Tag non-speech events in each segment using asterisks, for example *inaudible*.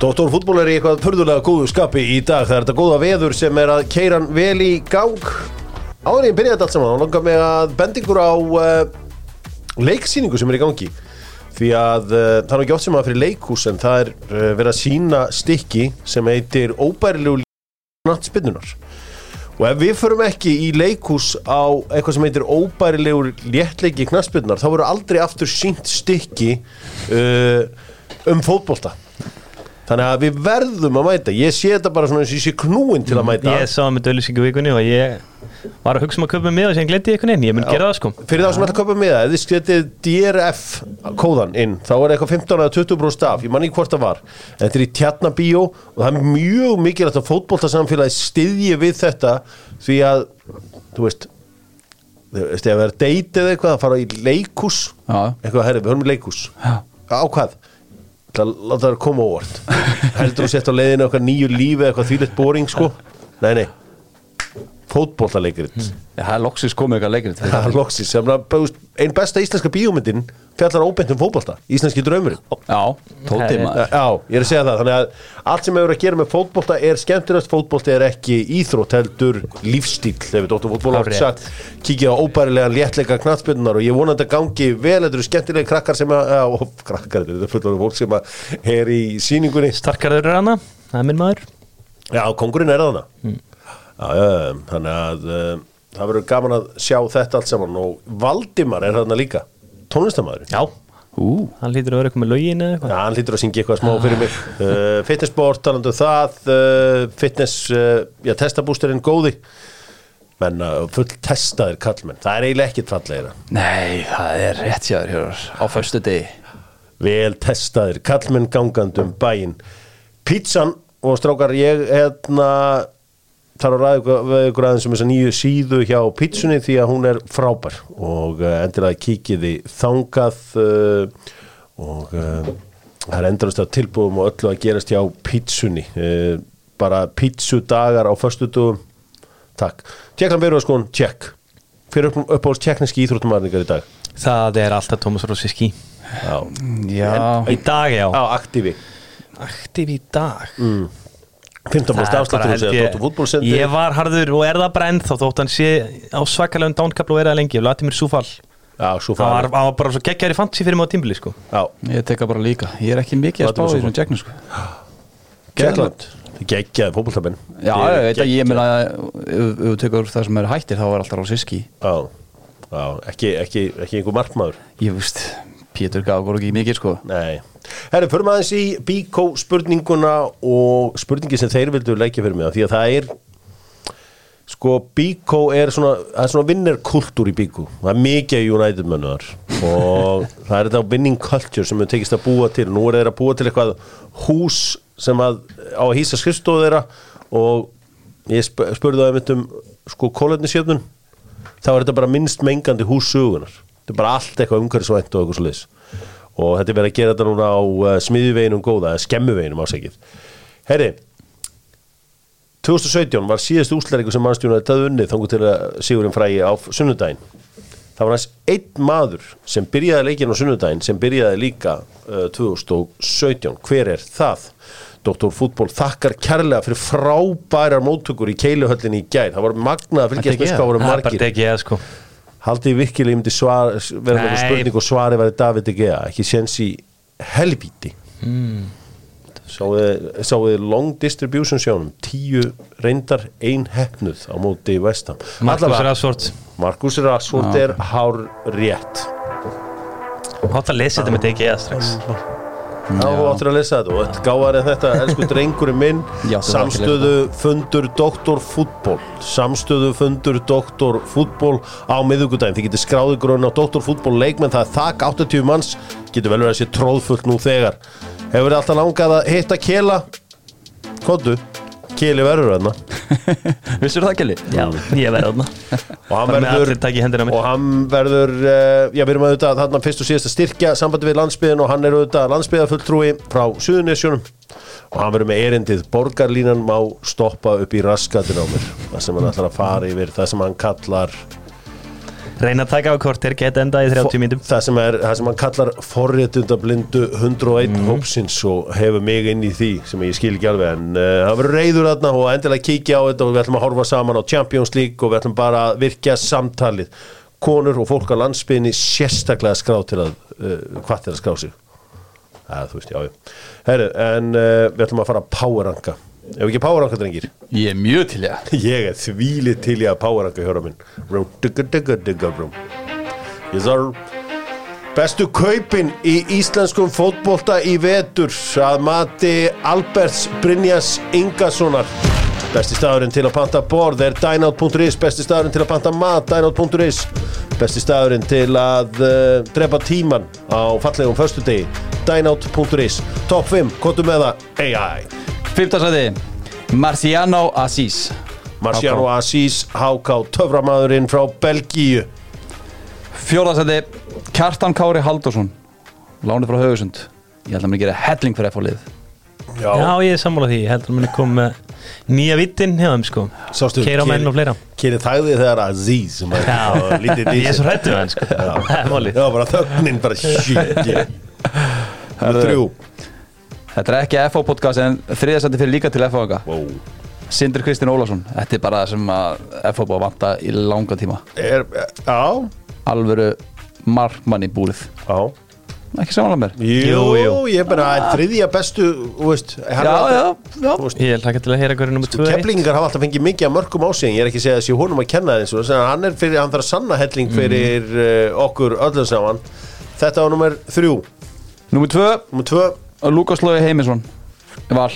Dóttor fútból er í eitthvað förðulega góðu skapi í dag. Það er þetta góða veður sem er að keira hann vel í gang. Áður ég byrjaði þetta allt saman og langar mig að bendingur á uh, leiksýningu sem er í gangi. Því að uh, það er ekki oft sem að fyrir leikhús en það er uh, verið að sína stykki sem heitir óbærilegu nattspinnunar Og ef við förum ekki í leikhús á eitthvað sem heitir óbærilegur léttleiki knaspinnar, þá verður aldrei aftur sínt stykki uh, um fótbolta. Þannig að við verðum að mæta. Ég sé þetta bara svona eins og ég sé knúin til að mæta. Ég sá það með dölusingu vikunni og ég var að hugsa um að köpa með og sem gledi ég einhvern veginn, ég mun gera það sko Fyrir þá sem ætla að köpa með það, ef þið skvetið DRF kóðan inn, þá er eitthvað 15 eða 20 brúst af, ég man ekki hvort það var. Þetta er í tjarnabíó og það er mjög mikilvægt að fótboltasamfélagi styðji við þetta því að, þú veist, þú veist, ef það er deytið eða eitthvað, að fara í leikús, Já. eitthvað, herri, við höfum. Já. Á hvað? Það láta það koma á óvart. Heldur þú sett á leiðinu eitthvað nýju lífi eða eitthvað þvílegt boring, sko? Nei, nei. Fótboltaleikrit. Já, það er loksis komið eitthvað leikrit. *laughs* Það er loksis, sem að, þú veist, ein besta íslenska bíómyndin fjallar óbeint um fótbolta, íslenski draumurinn. Já, maður Já, ég er að segja það, þannig að allt sem hefur að gera með fótbolta er skemmtilegast. Fótbolta er ekki íþrótt heldur lífstíl, ef við dóttum fótból átt sagt, kikið á óbærilega léttleika knattspinnar og ég vona að þetta gangi vel, þetta eru skemmtilegi krakkar sem að, já, ó, krakkar, þetta er fullorðið fólk sem að er í síningunni, Starkarður er hana, það er minn maður. Já, kongurinn er þarna. Já, já, já, þannig að uh, það verður gaman að sjá þetta allt saman og Valdimar er þarna líka tónlistamæður Já, Ú, hann lítur að vera eitthvað með lögin eða eitthvað. Já, hann lítur að syngja eitthvað smá fyrir mig. Uh, Fitnessport, talandu um það uh, Fitness, uh, já, testabústurinn góði. Menn uh, full testaðir kallmenn það er eiginlega ekkit fallegina nei, það er rétt sér hér á föstu degi. Vel testaðir kallmenn gangandum bæinn. Pizzan og strákar ég hérna þarf að ræða ykkur- við ykkur aðeins um þessa nýju síðu hjá pizzunni því að hún er frábær og uh, endilega kíkiði þangað uh, og uh, það er endalast að tilbúðum og öllu að gerast hjá pizzunni. Uh, bara pizzudagar á föstudugum takk, tjekklan verður að skoðun, tjekk fyrir upp, uppáhalds tjekkneski íþróttumarningar í dag? Það er alltaf Tómas Rossiski já, Já, Í dag já. Á aktífi Aktiv í dag 15 Það búst er bara, afsláttur held og ég- var harður og er það bara ennþá þótt hann sé á svakalegum dánkaplu og er það lengi. Og lati mér súfall hann var, var bara svo geggjær í fantasy fyrir mig á tímbili sko. Ég teka bara líka. Ég er ekki mikið að spá við í svo svona tjekknu sko. Gekkland Gekkjaði fótbóltabinn Já, ég veit að ég meina ef þú tekur það sem er hættir þá er alltaf á síski Já, já ekki, ekki, ekki einhver markmaður. Ég veist, Pétur gaf okkur ekki mikið sko. Nei. Herri, förum aðeins í Bíkó spurninguna og spurningi sem þeir vildu leikja fyrir mig af því að það er sko Bíkó er svona það er svona vinnerkultúr í Bíkó það er mikið United mönnur og *laughs* það er þetta winning culture sem við tekist að búa til. Nú er þeir að búa til eitthvað hús sem að á að hýsa skrifstofu þeirra og ég sp spurði það um sko kólefnisjöfnun þá er þetta bara minnst mengandi hús sögunar þetta er bara allt eitthvað umhverfisvænt og eitthvað svo liðs og þetta er verið að gera þetta núna á uh, smiðjuveginum góða, skemmuveginum ásækið Herri 2017 var síðast úslæringu sem mannstjónaði það unnið þangu til að Sigurinn frægi á sunnudaginn. Það var hans einn maður sem byrjaði leikin á sunnudaginn sem byrjaði líka uh, 2017 hver er það? Dr. Fútból þakkar kærlega fyrir frábærar móttökur í keiluhöllinni í gær. Það var magnað að fylgjast með bara margir Haldið þið virkilega ég myndi svar, vera með spurning og svari væri David De Gea, ekki séns í helvíti mm. Sáuði long distribution sjónum, tíu reyndar ein hefnuð á móti vestam Markus Rashford. Markus Rashford er hár rétt. Hátt að lesa þetta með DG strax Já, þú áttur að lesa þetta og þetta gáðar en þetta, elsku drengurinn minn *laughs* samstöðu fundur doktor fútból samstöðu fundur doktor fútból á miðugudaginn, þið getur skráðu grunn á doktor fútból leikmenn, það er þakk 80 manns, getur vel verið að sé tróðfullt nú þegar. Hefur þið alltaf langað að hitta Kela? Kóttu, Keli verður þarna. *laughs* Vissur það, Kelly? Já, ég verði þarna. Og hann verður og hann verður uh, já við erum auðvitað þarna fyrst og síðast að styrkja sambandi við landsbyðin og hann er auðvitað landsbyðarfulltrúi frá Suðunisjónum og hann verður með erindið borgarlínan má stoppa upp í raskatin á mér. Það sem hann ætlar að fara yfir það sem hann kallar Reyna að taka á kortir, geta enda í 30 mínutum það sem, er, það sem hann kallar forréttundablindu 101 Mhm. hópsins og hefur mig inn í því sem ég skil ekki alveg en uh, það verður reyður þarna og endilega kíkja á þetta og við ætlum að horfa saman á Champions League og við ætlum bara að virkja samtalið konur og fólk á landsbyrni sérstaklega skrá til að uh, hvað til að skrá sig Það, þú veist, já, já. En uh, við ætlum að fara að powerranka ef ekki powerranka drengir Ég er mjög til ég *laughs* Ég er þvílið til í að powerranka hjóra minn Rúm, digga, digga, digga, rúm Ég þarf Bestu kaupin í íslenskum fótbolta í vetur að mati Alberts Brynjas Ingasonar. Besti staðurinn til að panta borð er dynout.is Besti staðurinn til að panta mat dynout.is Besti staðurinn til að uh, drepa tíman á fallegum föstudegi dynout.is Top 5, kóttu með það? AI Fymtasæði Marciano Assis Marciano Assis Háká töframadurinn frá Belgíu. Fjórðasæði Kjartan Kári Haldursson Lánið frá Höfusund Ég held að mér gera helling fyrir F-fólið Já, ég er sammála því, ég held að muni kom með nýja vittin hjá þeim sko. Sástu, Keira menn og fleira. Keri þægði þegar Aziz sem að Já, lítið ég er svo hrættu með hann sko. Já, bara þögnin bara shit yeah. Númer Þrjú Þetta er ekki FO podcast en þriðasætti fyrir líka til FO -anga. wow. Sindri Kristinn Ólafsson Þetta er bara það sem að FO búið að vanta í langa tíma. Er, Já, Alvöru markmann í búrið. Já. Ekki samanlega mér? Jú, Jú, ég er bara þriðja bestu veist, Já, er- já, já. Veist, Ég er hlakka til að heyra hverju nummer 2 Keflingar hafa alltaf fengið mikið af mörgum á en ég er ekki að segja að sé honum að kenna það eins og þess að hann er fyrir, hann þarf að sanna helling fyrir uh, okkur öllum saman. Þetta var nummer þrjú. Númer tvö. Nummer tvö Lukas Lói Heimisson. Val.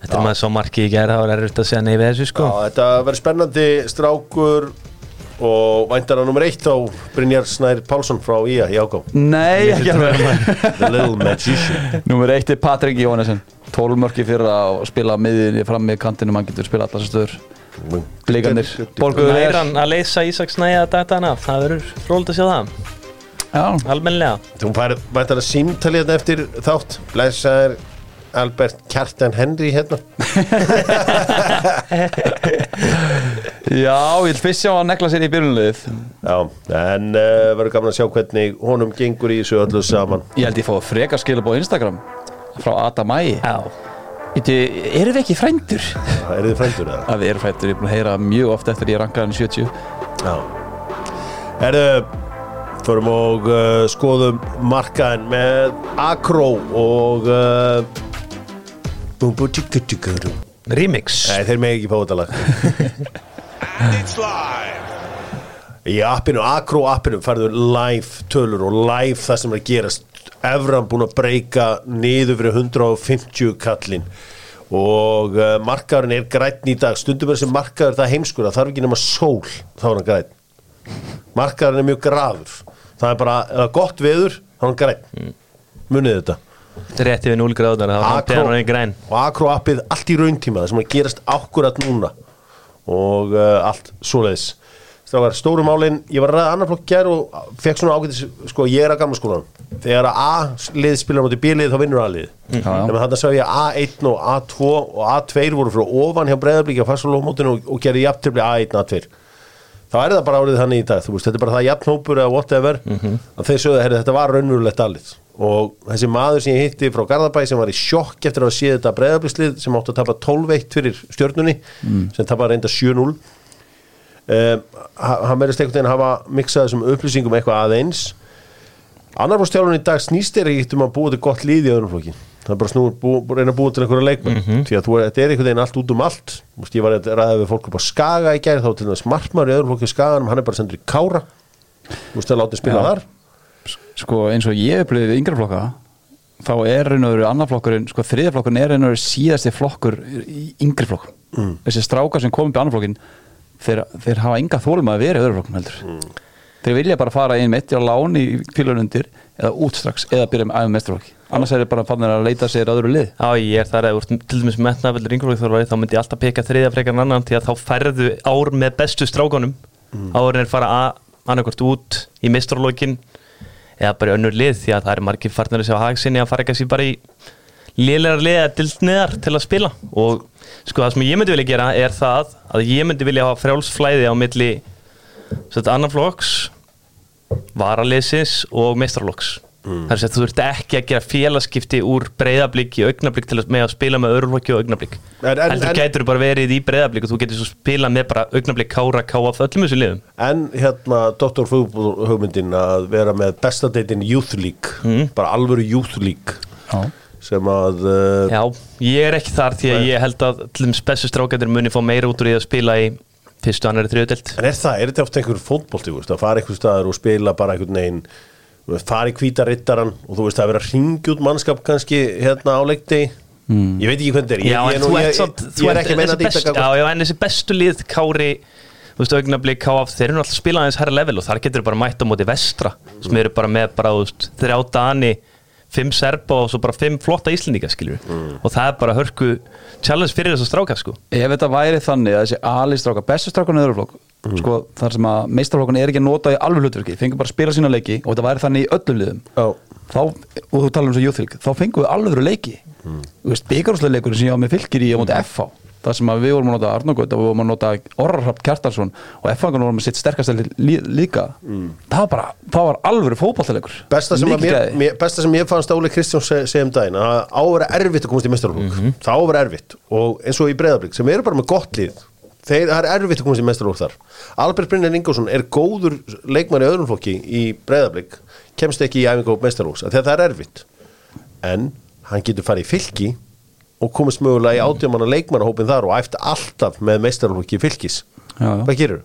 Þetta er maður svo markið í gæra, það var erfitt að segja nei við þessu sko. Já, þetta verður spennandi strákur og væntara nummer eitt á Brynjar Snær Pálsson frá IA í ágá Nei, ekki alveg. The Little Magician. Númer eitt er Patrik Jónesson 12 mörki fyrir að spila miðinni fram með kantinu, mann getur spila allar stöður. Vel hann að leysa Ísaks næja dataðan af, það verður fróld að sjá það Já, Almennilega. Þú fær væntara símtalið hérna eftir þátt. Blessaður Albert Kjartan Henry hérna. *laughs* Já, ég vil fyrst sjá að negla sér í byrjunlið Já, en uh, verður gaman að sjá hvernig honum gengur í þessu öllu saman. Ég held ég fá frekar skilab á Instagram frá Adam Æ Já, Ítti, erum við ekki frændur? Það er þið frændur eða? Að við erum frændur, ég er búin að heyra mjög oft eftir ég rankaði hann í 70 Já. Herðu, förum og uh, skoðum markaðin með Akro og uh, remix. Nei, þeir með ekki fá þetta lag. It's live. Í appinu, Akro appinu færðu live tölur og live það sem er að gerast. Evran búin að breyka niður fyrir 150 kallinn. Og uh, markaðurinn er grætn í dag. Stundum er þessi markaður það heimskur það þarf ekki nema sól þá er hann grætn markaðurinn er mjög graður það er bara, er gott veður þá er hann grætn munið þetta. Þetta er rétt yfir 0 gráðar, var Akro, hann græn. og Akro appið allt í rauntíma það sem að gerast akkurat núna. Og uh, allt svoleiðis. Strákar, stóru málin, ég var að ræða annar flokk gær og fekk svona ágætis, sko, ég er að gamla skólan þegar að A-lið spilar móti B-lið þá vinnur A-lið. Já. þannig að þetta sá ég að A1 og A2 og A2 voru frá ofan hjá fæstalófmótinu og, og gerði jafntefli A1 og A2 þá er það bara árið þannig í dag þú veist, þetta er bara það jafnhópur eða whatever að þeir sögðu, þetta var raunverulegt alið og þessi maður sem ég hitti frá Garðabæ sem var í sjokk eftir að sé þetta breyðablíslið sem átti að tapa 12-1 fyrir stjörnunni sem tapa reynda 7-0 um, hann verðist einhvern veginn hafa miksað þessum upplýsingum eitthvað aðeins. Annar frá stjálfun í dag snýst er ekkert um að búa til gott líð í öðrum flokki það er bara snúið bú, reyna að búa til einhverja leikmenn. Því að er- þetta er einhvern veginn allt út um allt. Þú veist, ég var að ræða við fólk upp á Skaga í gæri þá til þess margmar í öðrum flokki í Skaganum hann er bara sendur í Kára. Þú veist að láta spila þar. Sko eins og ég upplifði við yngra flokka þá er raun og veru annar flokkurinn sko þriðja flokkurinn er raun og veru síðasti flokkur í yngri flokk mm. þessi strákar sem komum upp í annar flokkin þeir, þeir hafa enga þólum að vera í öðru flokkum heldur. Þeir vilja bara fara inn mitt á lán í fílunundir eða út strax eða byrja með æfum mestraflokki annars er þeir bara fannir að leita sér öðru lið. Já, ég er þar að til dæmis metnafeldur yngurflokk þorfari þá myndi ég alltaf peka þriðja frekar en annan því að þá færðu ár með bestu strákunum. Mm. árin er fara að annarkvort út í mistralókin eða bara í önnur lið því að það er margir farnir að sjá hagsinni að fara ekki bara í liðlegar lið eða dildniðar til að spila. Og sko það sem ég myndi vilja gera er það að ég myndi vilja hafa frjálsflæði á milli annar flokks varaliðsins og mestrarlokks Mm. þar sem þú ert ekki að gera félagskipti úr breyðablík í augnablík til að með að spila með öðruflokki og augnablík En- en- heldur en- gætur bara verið í breyðablík og þú getur svo spila með bara augnablík kára káa öllum þessu liðum En hérna Dr. Fútbol hugmyndin að vera með bestadeitin Youth League Mm. bara alvöru Youth League Já. sem að uh, Já, ég er ekki þar því að ég held að til þeim spessu strákættir muni fá meira út úr því að spila í fyrstu annari þriðudelt En er það, er þetta oft einhver þú veist, að fara einhver staðar og spila bara einhvern veginn þú veist, fara í hvíta rittaran og þú veist að vera hringjút mannskap kannski hérna á leikti ég veit ekki hvernig þetta er. Ég, Já, ég, ég, ég, ég er ekki að meina bestu- ítaka Já, en þessi bestu lið Kári Þú veist, augnablík KF, þeir eru alltaf spilað aðeins herra level og þar getur bara mætt á móti vestra. Sem eru bara með bara, þú veist, þrjá dani fimm serba og svo bara fimm flotta íslendinga, skiljur og það er bara hörku challenge fyrir þess að stráka, sko. Ef þetta væri þannig að þessi alistráka, bestu strákan öðruflokk sko, þar sem að meistarflokkun er ekki að nota í alveg hlutverki, fengur bara að spila sína leiki og þetta væri þannig í öllum liðum. Já. þá, og þú talar um svo júþylg þá fengum við alveg leiki. Mm. byggarúslega leikur sem ég á með fylgir í á móti FH þar sem að við vorum að nota Arnogöld og við vorum að nota Orrarrapp Kjartarsson og FH-ngan vorum að sitt sterkast lí, líka. Það var bara, það var alveg fótballtalegur besta besta sem ég fannst Óli Kristján seg, segja um daginn að á að vera erfitt að komast í mestarlokk það á að vera erfitt. Og eins og í breyðablík sem eru bara með gott lið þeir, það er erfitt að komast í mestarlokk þar Albert Brynjar Ingolson er góður leikmann í öðrum flokki í breyðablík kemst ekki í æfingu á mestarlokks þegar það er erfitt en hann getur farið í fylki og komist mögulega í átjámanna leikmannahópin þar og æft alltaf með mestarlokki fylkis Já, já. hvað gerur?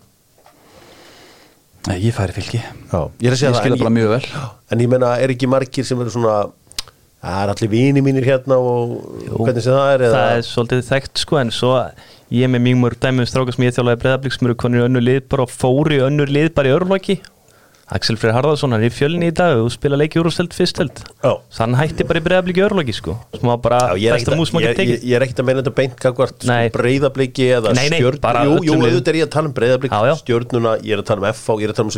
Nei, ég færi fylgi Já, ég að Ég það, skil en það bara mjög vel. En ég meina, er ekki margir sem eru svona Það er allir vini mínir hérna og hvernig sem það er eða, það er svolítið þekkt sko en svo ég með mjög mörg dæmi um stráka sem ég þjálfaði breyðablík sem eru konur í önnur lið bara og fóru í önnur lið bara í örflokki Axel Freyr Harðarsson, hann er í fjölni í dag og spila leiki úrústeld fyrstöld þann hætti bara í breyðablík í örflokki sko. Sem var bara besta mús að- maður tekið. ég er ekkert að meina þetta beint kakvart Nei. breyðabliki eða bara Jú, jú, auðvitað er ég að tala um já. stjörnuna, ég er að tala um FH ég er að tala um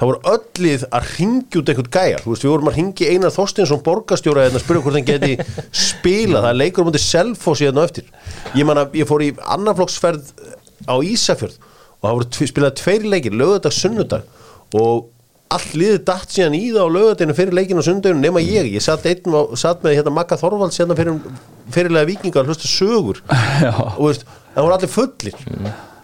hérna þá voru öll lið að ringja út einhvern gæja. Þú veist, við vorum að ringi Einar Þorstinsson borgarstjóra hérna að spyrja hvort hann geti spila það er leikur um hundi Selfoss hérna eftir. Ég man að ég fór í annarflokksferð á Ísafjörð og það voru spilað tveir leikir, lögadag, sunnudag. Og allt liðið datt síðan í það á lögadaginu fyrir leikinu og sunnudaginu nema ég, ég satt, og- satt með hérna Magga Þorvalds hérna fyrir fyrirlega vikingar hlusta sögur. *laughs* Já. og veist, það voru allir fullir.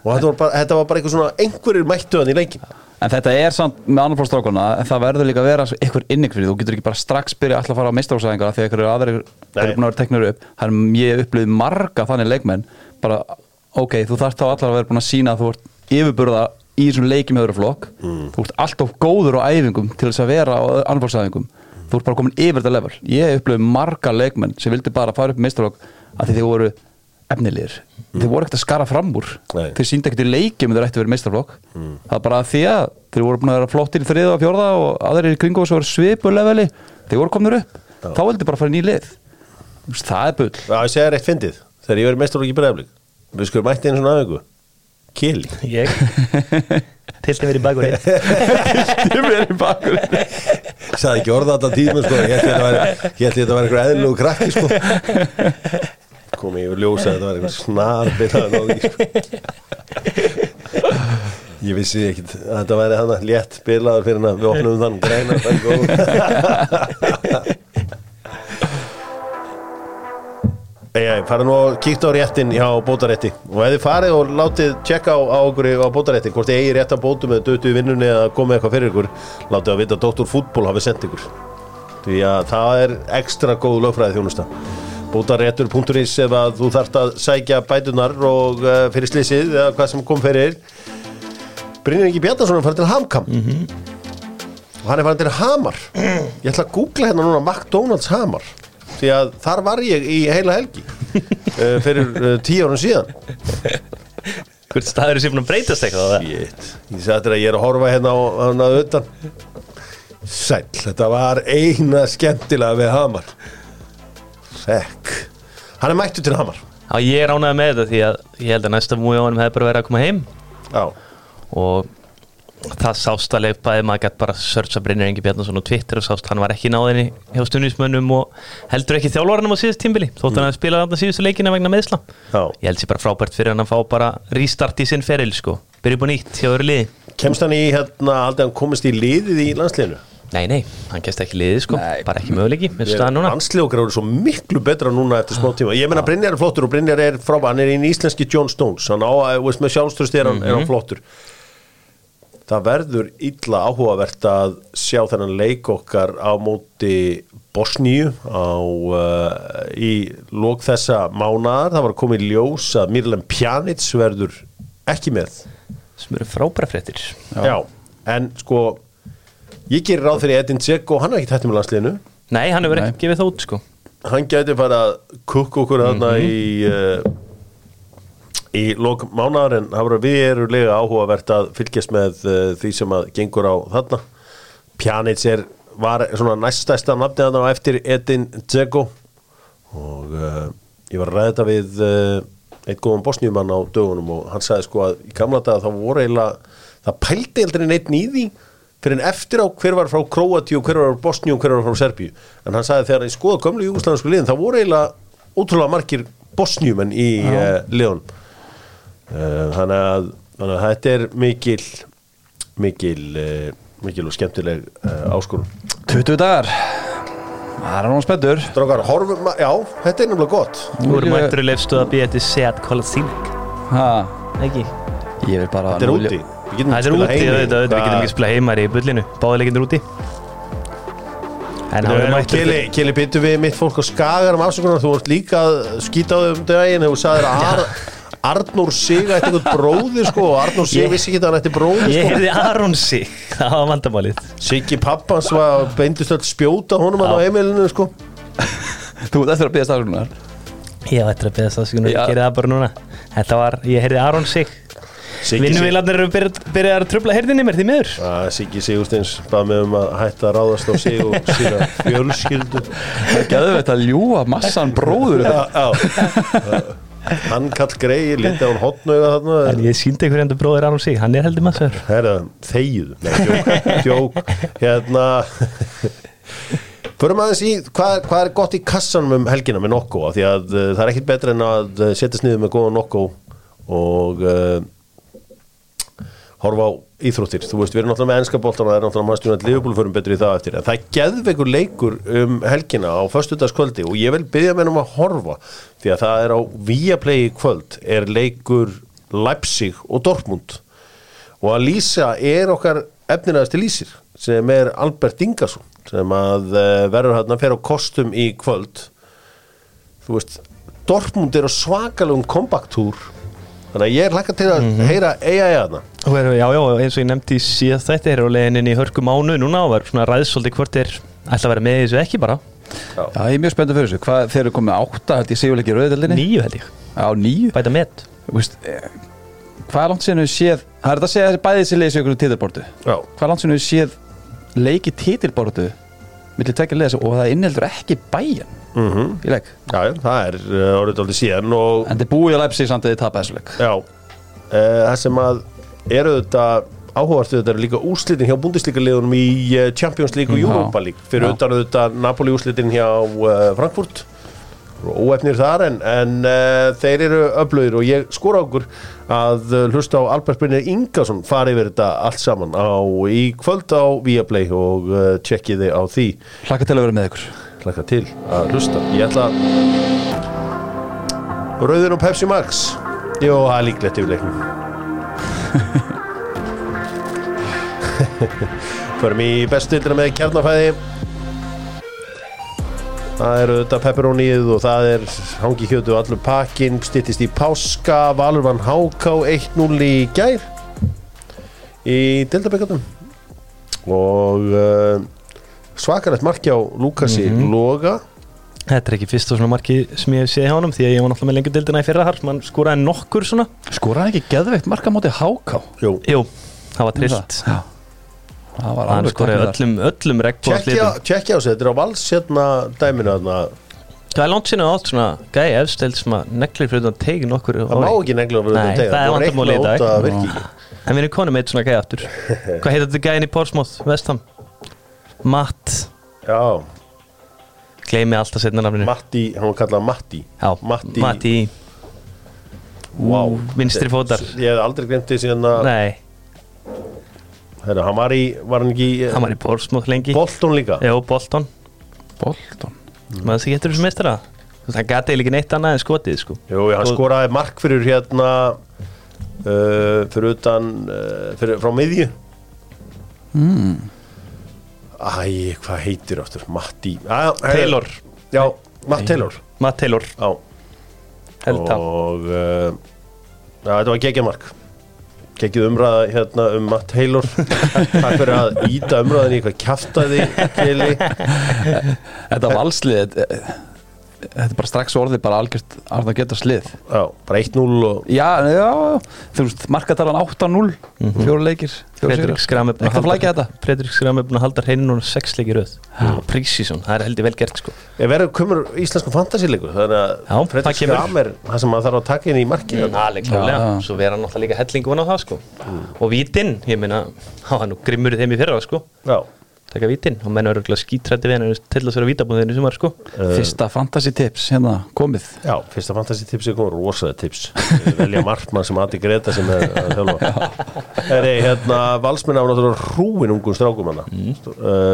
Og þetta var, bara, þetta bara eitthvað einhverjir mættu hann í leikin En þetta er samt með annarflóðstrákuna það verður líka að vera ykkur innig fyrir því. þú getur ekki bara strax byrja alltaf að fara á meistarhúsæðingar þegar aðrir Nei. eru búin að vera teknur upp það er ég upplifið marga þannig leikmenn bara, ok, þú þarft þá allar að vera búin að sína að þú ert yfirburða í þessum leikjum öðru flokk Mm. þú ert alltaf góður á æfingum til þess að vera á annarflóðsæðingum þú ert bara komin yfir þetta level ég upplifið marga leikmenn sem vildi bara fara upp að efnilegir þeir voru ekkert að skara fram úr. Nei. Mm. þeir síndi ekkert í leikjum þeir ætti verið meistarflokk það er bara því að þeir voru búin að vera flottir í þriða og fjórða og aðrir í kringu og svo voru svipu leveli. Þeir voru komnir upp. Þá vildi bara fara í ný lið. Þú veist, það er bull. Já, ég segja reitt fyndið. Þegar ég verið mestarlokki í breyðablik við skulum mætti einu svona aðeingu Kili ég? Tilti verið í bakur ég verið í bakur sagði ekki orða þetta tíma sko. Ég ætli þetta að vera- að vera eitthvað eðlulegu krakki sko Komi ég úr ljósa að þetta var eitthvað snar byrjaði nógi sko. Ég vissi ekkit að þetta væri hana létt byrlaður fyrir hana. Við opnum þann greina er góð Ég fara nú og kíkta á réttin hjá bótarétti. Og ef þið farið og látið tjekka á, á okkur á bótarétti hvort þið eigi rétt að bótum eða dötu í vinnunni eða komið eitthvað fyrir ykkur látið að vita að Dr. Fútból hafi sendt ykkur. Því að það er ekstra góð lögfræði þjónusta bótaréttur.is ef að þú þarft að sækja bætunar og uh, fyrir slísið eða hvað sem kom fyrir. Brynjar Ingi Bjarnason er farin til Hamkam. Og hann er farin til Hamar. *clears throat* Ég ætla að googla hérna núna McDonalds Hamar því að þar var ég í heila helgi uh, *laughs* fyrir uh, tíu árum síðan. *laughs* Hvert staður er sér búin að breytast eitthvað? Shit. ég sagði þetta að ég er að horfa hérna á hann að utan. Sæll, þetta var eina skemmtilega við Hamar Sekk hann er mættu til Hamar. Já, ég er ánægð með þetta því að ég held að næsta múi á hann hefði bara verið að koma heim. Já, og það sást að leipaði maður gætt bara searcha Brynjar Ingi Bjarnason á Twitter og sást hann var ekki náðinni hjá stunismönnum og heldur ekki þjálfvaranum á síðust tímbili þótt hann að spila þarna síðustu leikina vegna meðsla Já. ég held sér bara frábært fyrir hann að fá bara restart í sinn feril sko, byrja upp á nýtt hjá öðru liði. Kemst hann í hérna aldrei hann komist í liðið í landsliðinu nei, nei, hann kemst ekki liði sko Nei. bara ekki möguleiki, okkar eru svo miklu betra núna eftir smá tíma Ég meina Brynjar er flottur og Brynjar er frábæð Hann er einn íslenski John Stones Hann á, veist, með sjálfströst er, hann- er hann flottur Það verður illa áhugavert að sjá þennan leik okkar á móti Bosníu á, uh, í lók þessa mánaðar. Það var að koma í ljós að Mirlem Pjanic verður ekki með. sem eru frábæra fréttir Já. En sko, ég gerir ráð fyrir Edin Dzeko, hann er ekki tættum með landsliðinu. nei, hann hefur ekki gefið það út sko. Hann gæti bara að kukka okkur þarna í... Uh, í lók mánaðar en það voru við erulega áhugavert að fylgjast með uh, því sem að gengur á þarna. Pjanic er, var svona næstæsta nafnið þarna á eftir Edin Dzeko. Og uh, ég var að ræða þetta við uh, eitt góðan bosnjumann á dögunum og hann sagði sko að í gamla daga þá voru eiginlega það pældi aldrei neitt nýði fyrir en eftir á hver var frá Króatíu hver var frá Bosníu og hver var frá Serbíu. En hann sagði þegar ég skoða gömlu júgoslæðansku liðin þá voru eiginlega ótrúlega margir bosnjumenn í uh, liðun uh, þannig, að, þannig að þetta er mikil mikil uh, mikil og skemmtileg uh, áskorun. 20 dagar. Það er nú spenntur. Drákar, horfum, já, þetta er nefnilega gott. Þú voru Ég- mættur í leifstöð að býja til Seat Kolasík Ha, ekki? Ég vil bara Þetta er úti Það er spilað úti, auðvitað, við getum ekki spilað heimar í bullinu Báðilegindir úti. Kili, byttu við mitt fólk á skagar um afsökunar. Þú vart líka að skýta á þau um daginn þú sagðir að Ar Arnór Sig ætti eitthvað bróðir sko. Og Arnór Sig Ég- vissi ekki að hann ætti bróðir Ég sko. heyrði Aron sig. *laughs* Það var vandamálið. Siggi pappans var beindist öll spjóta honum hann á heimilinu sko. Þú eftir að byggja stafskunar Ég eftir að beða það Ég gerði það bara núna. Þetta var, ég sig Siggi Sig- Vinnuvílarnir eru byrjað byrjað að trubla heyrðinni mér því miður. Siggi Sigursteins bað mig um að hætta að ráðast á sig og sína *laughs* fjölskyldu. Gæðu þetta að ljúa massan bróður Já, já. Hann kall greið, lítið á hann hotnauga En þarna ég síndi einhver endur bróðir Aron sig Hann er heldur massur Herra, þegið. Nei, djók, djók. Hérna Förum aðeins í hvað, hvað er gott í kassanum um helgina með Nokko? Því að uh, það er ekkit betra en að uh, setjast niður með góða Nokko og uh, horfa á íþróttir. Þú veist, við erum náttúrulega með ennska boltan og það er náttúrulega mannstjónat Liverpool förum betur í það eftir. En það geðveikur leikur um helgina á föstudagskvöldi og ég vil byggja mér um að horfa því að það er á Viaplay í kvöld er leikur Leipzig og Dortmund. Og að lýsa er okkar efnilegasti lýsir sem er Albert Ingarsson sem að uh, verður hann að fer á kostum í kvöld. Þú veist Dortmund er á svakalugum kombaktúr þannig að ég er hlakka til að heyra eiga eiga þarna. Já, já, eins og ég nefndi síðast þetta er á leiðinni í hörku mánu núna og var svona ræðsóldi hvort er ætla að vera með þessu ekki bara. Já, ég er mjög spenntur fyrir þessu. Hvað, þeir eru komið átta, held ég sigurleiki í rauðdeldinni Nýju held ég, Já, níu. Bæta veist, eh, Hvað er langt sinni við séð Það er þetta að segja bæðið sér titilbortu Já, Hvað er langt sinni við séð leiki titilbortu millir tvekja leysi og það innheldur ekki bæjan mm í leik. Já, það er uh, orðið aldrei síðan og En þið búið að leipsi samt að þið tapa þessu leik. Já, uh, það sem að eru þetta áhugast þetta eru líka úrslitin hjá búndisleika liðunum í uh, Champions League og. Europa League. Fyrir þetta Napoli úrslitin hjá Frankfurt óefnir þar en, en uh, þeir eru öflugir og ég skora okkur að uh, hlusta á Albert Brynir Ingarsson fari yfir þetta allt saman á, í kvöld á Viaplay og uh, tjekkið þið á því. Hlakka til að vera með ykkur. Hlaka til að hlusta. Ég ætla Rauður og Pepsi Max. Jó, það er líklegt yfir leiknum. *laughs* Förum í bestildina með kjarnafæði Það eru þetta pepperónið og það er hangi hjötu allur pakkin, styttist í páska Valur vann HK 1-0 í gær í Dildabekkatum og uh, svakalegt marki á Lukasi Loga. Þetta er ekki fyrst og svona marki sem ég hef séð hjá honum því að ég var náttúrulega með lengur dildina í fyrra har mann skoraði nokkur svona. Skoraði ekki geðveikt marka móti háká? Jú, Jú, það var trillt Já Hann takk öllum, öllum regnbóðslitum tjekkja á sig, þetta er á vals hérna dæminu þarna, Það er langt sinni átt svona gæi efsteld sem að neglir fyrir að tegi nokkur það má ekki negla fyrir Nei, þetta það er í dag. það virki En við erum konum eitt svona gæði aftur. *laughs* Hvað heitir þetta gæðin í Portsmouth, Vestham? Matt. Já, Gleimi alltaf setna nafninu. Matti, hann var kallað Matti. Já, Matti, Matti. Wow. vinstri fótar. Ég hef aldrei glemt því síðan að Nei, Herra, hann var í, var hann ekki í hann var í Portsmouth lengi? Bolton líka? Jó, Bolton. Bolton? Maður þessi getur þessu meistara. Það gati eiginlega ekki neitt annað en skotið sko. Jú, hann skoraði mark fyrir hérna uh, fyrir utan uh, fyrir, frá miðju. Mm. Æ, hvað heitir áttur? Matti Æ, Taylor, Já, Matt Taylor. Matt Taylor. Já, held það. Og uh, já, þetta var geggja geggjuð umræða hérna um Matt Taylor. *laughs* Takk fyrir að íta umræðin í eitthvað Kili Þetta valslið þetta er bara strax orðið bara algjört að það geta slið Já, bara 1-0 og Já, já, þú veist, markatalan 8-0 fjóra leikir fjóra Fredrik sigrar. Skram er búinn að Eitthvað flækja halda þetta? Fredrik Skram er búin að halda hreinu núna sex leikir röð? Prísísson, það er heldur vel gert sko. Ég verður komur íslensku fantasíleikur þannig að Fredrik. Skram er það sem maður þarf að taka inn í markið. Mm, já. svo vera náttúrulega líka hellingu á það sko. Og Vítin, ég meina, hann grimmur þeim í fyrra sko. Já, Taka Vítin, og menn eru örugglega skítrætti við hann til að vera vítabúðinu sem var sko. Fyrsta fantasy tips hérna komið. Já fyrsta fantasítipsi kom rosaði tips. Ég velja markmann sem Adi Greta sem er að þjálfa. Það er hérna valsmenn af náttúrulega hrúin ungum strákum hana. Mm.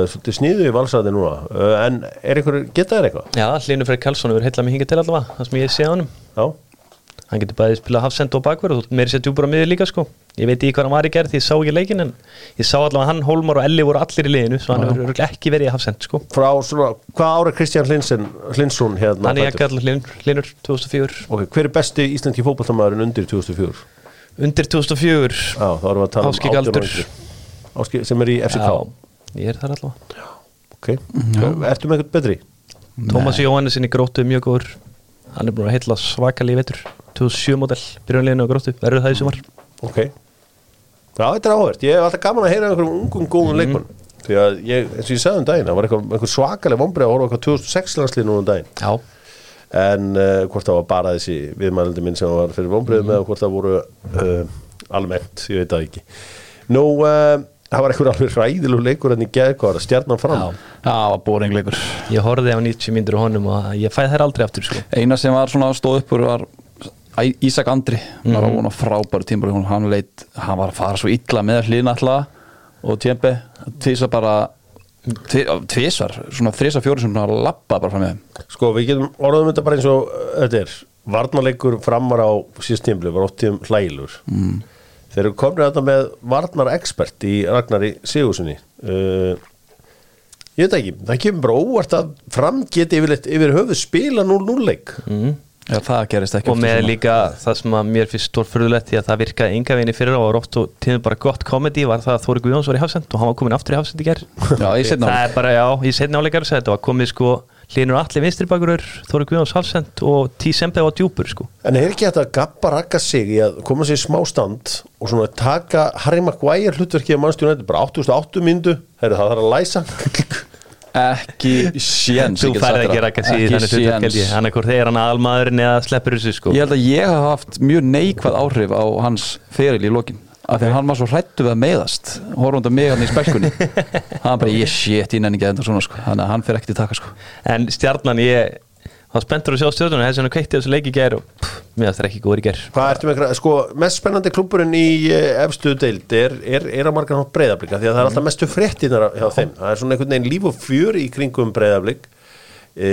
Svolítið sniðu í valsaði núna. Uh, En er einhver, geta þær eitthvað? Já, Hlynur Freyr Karlsson hefur heillað mig hingað til allavega Það sem ég sé á honum. Já, Hann getur bæðið spilað hafsend og bakverð og meiri sér djúpur á miður líka sko. Ég veit ekki hvað hann var í gerð því ég sá ekki leikin en ég sá allavega hann, Hólmar og Elli voru allir í liðinu svo hann hefur ekki verið í hafsend sko. Frá svona, hvað ára Kristján Hlinsen, Hlinsson hérna Hann er ekki allir Hlynur, Hlynur 2004 Ok, hver er besti íslenski fótballtamaðurinn undir 2004? Undir 2004 Já, þá erum við að tala um Ásgeir 18 Galdur. og yngri. Ásgeir sem er í FCK Já, ég er þar allavega. Ok, ertu með eitthvað betri? Tómas Jóhannesson í grótu er mjög góður. Hann er búin að heilla svakalega í vetur 2007 model, byrjunleginu á grótu Verður það í sumar. Ok. Já, þetta er áhvert, ég hef alltaf gaman að heyra um einhverjum ungum góðum leikmann Því að ég, eins og ég sagði um daginn, það var eitthvað, eitthvað svakaleg vombrið að horfa eitthvað 2006 landslið núna um daginn. Já, En uh, hvort það var bara þessi viðmælandi minn sem var fyrir vombriðum eða hvort það voru uh, almennt, ég veit það ekki. Nú, uh, það var eitthvað alveg ræðilug leikur en í geð, hvað það, stjarnan fram? Já. Það var boringleikur ég horfði á 90 mínútur á honum og ég fæði þær aldrei aftur sko Eina sem var Ísak Andri var á frábæru tímur hann leit, hann var að fara svo illa með hlýna alltaf og tjempi tvísa bara tvi- tvisvar, svona þrisa fjóri sem hann lappa bara fram með þeim. Sko, við getum orðum þetta bara eins og uh, þetta er Varnarleikur framar á síðust tímli var oft tíum hlægilur mm. Þeir eru komin þetta með varnar-expert í Ragnari Sigurssoni uh, Ég veit ekki, það kemur bara óvart að fram geti yfirleitt yfir höfuð spila 0-0 leik. Mm. Já, það gerist ekki og með líka það sem að mér finnst stórfurðulegt því að það virkaði enga veginn í fyrir og var oft og tíðum bara gott komedi var það að Þóri Guðjóns var í hafsend og hann var komin aftur í hafsend í ger Já, í seinni það er bara, já, í setni áleikar þetta var komið sko Linur Alli vinstri bakurur Þóri Guðjóns hafsend og Tí Sempe var djúpur sko. En er ekki þetta að gappa rakka sig í að koma sér í smá stand og svona taka Harry Maguire hlutverkið á mannstjónu bara 88 myndu, herru það þarf að læsa *laughs* ekki séns þú færði ekki síði Ekki þannig hann er hvort þegar hann aðalmaðurinn eða sleppur þessu sko. Ég held að ég hafa haft mjög neikvæð áhrif á hans feril í lokin. Af því að hann var svo hrættu við að meiðast. Horfandi að mig hann í spekkunni *laughs* hann bara, ég shit, ég nenni ekki að enda svona sko. þannig að hann fer ekkert í taka sko. en stjarnan ég var spenntur að sjá stjórnuna þess að hann kveitti þessu leiki í ger og pff, mér það er ekki góður í ger Hvað ertu með, eitthvað- sko, mest spennandi klubburinn í eh, efstu deild er, er, er að margar hátt breyðablika því að það er alltaf mestu fréttinar hjá þeim. Það er svona einhvern veginn líf og fjör í kringum breyðablik e,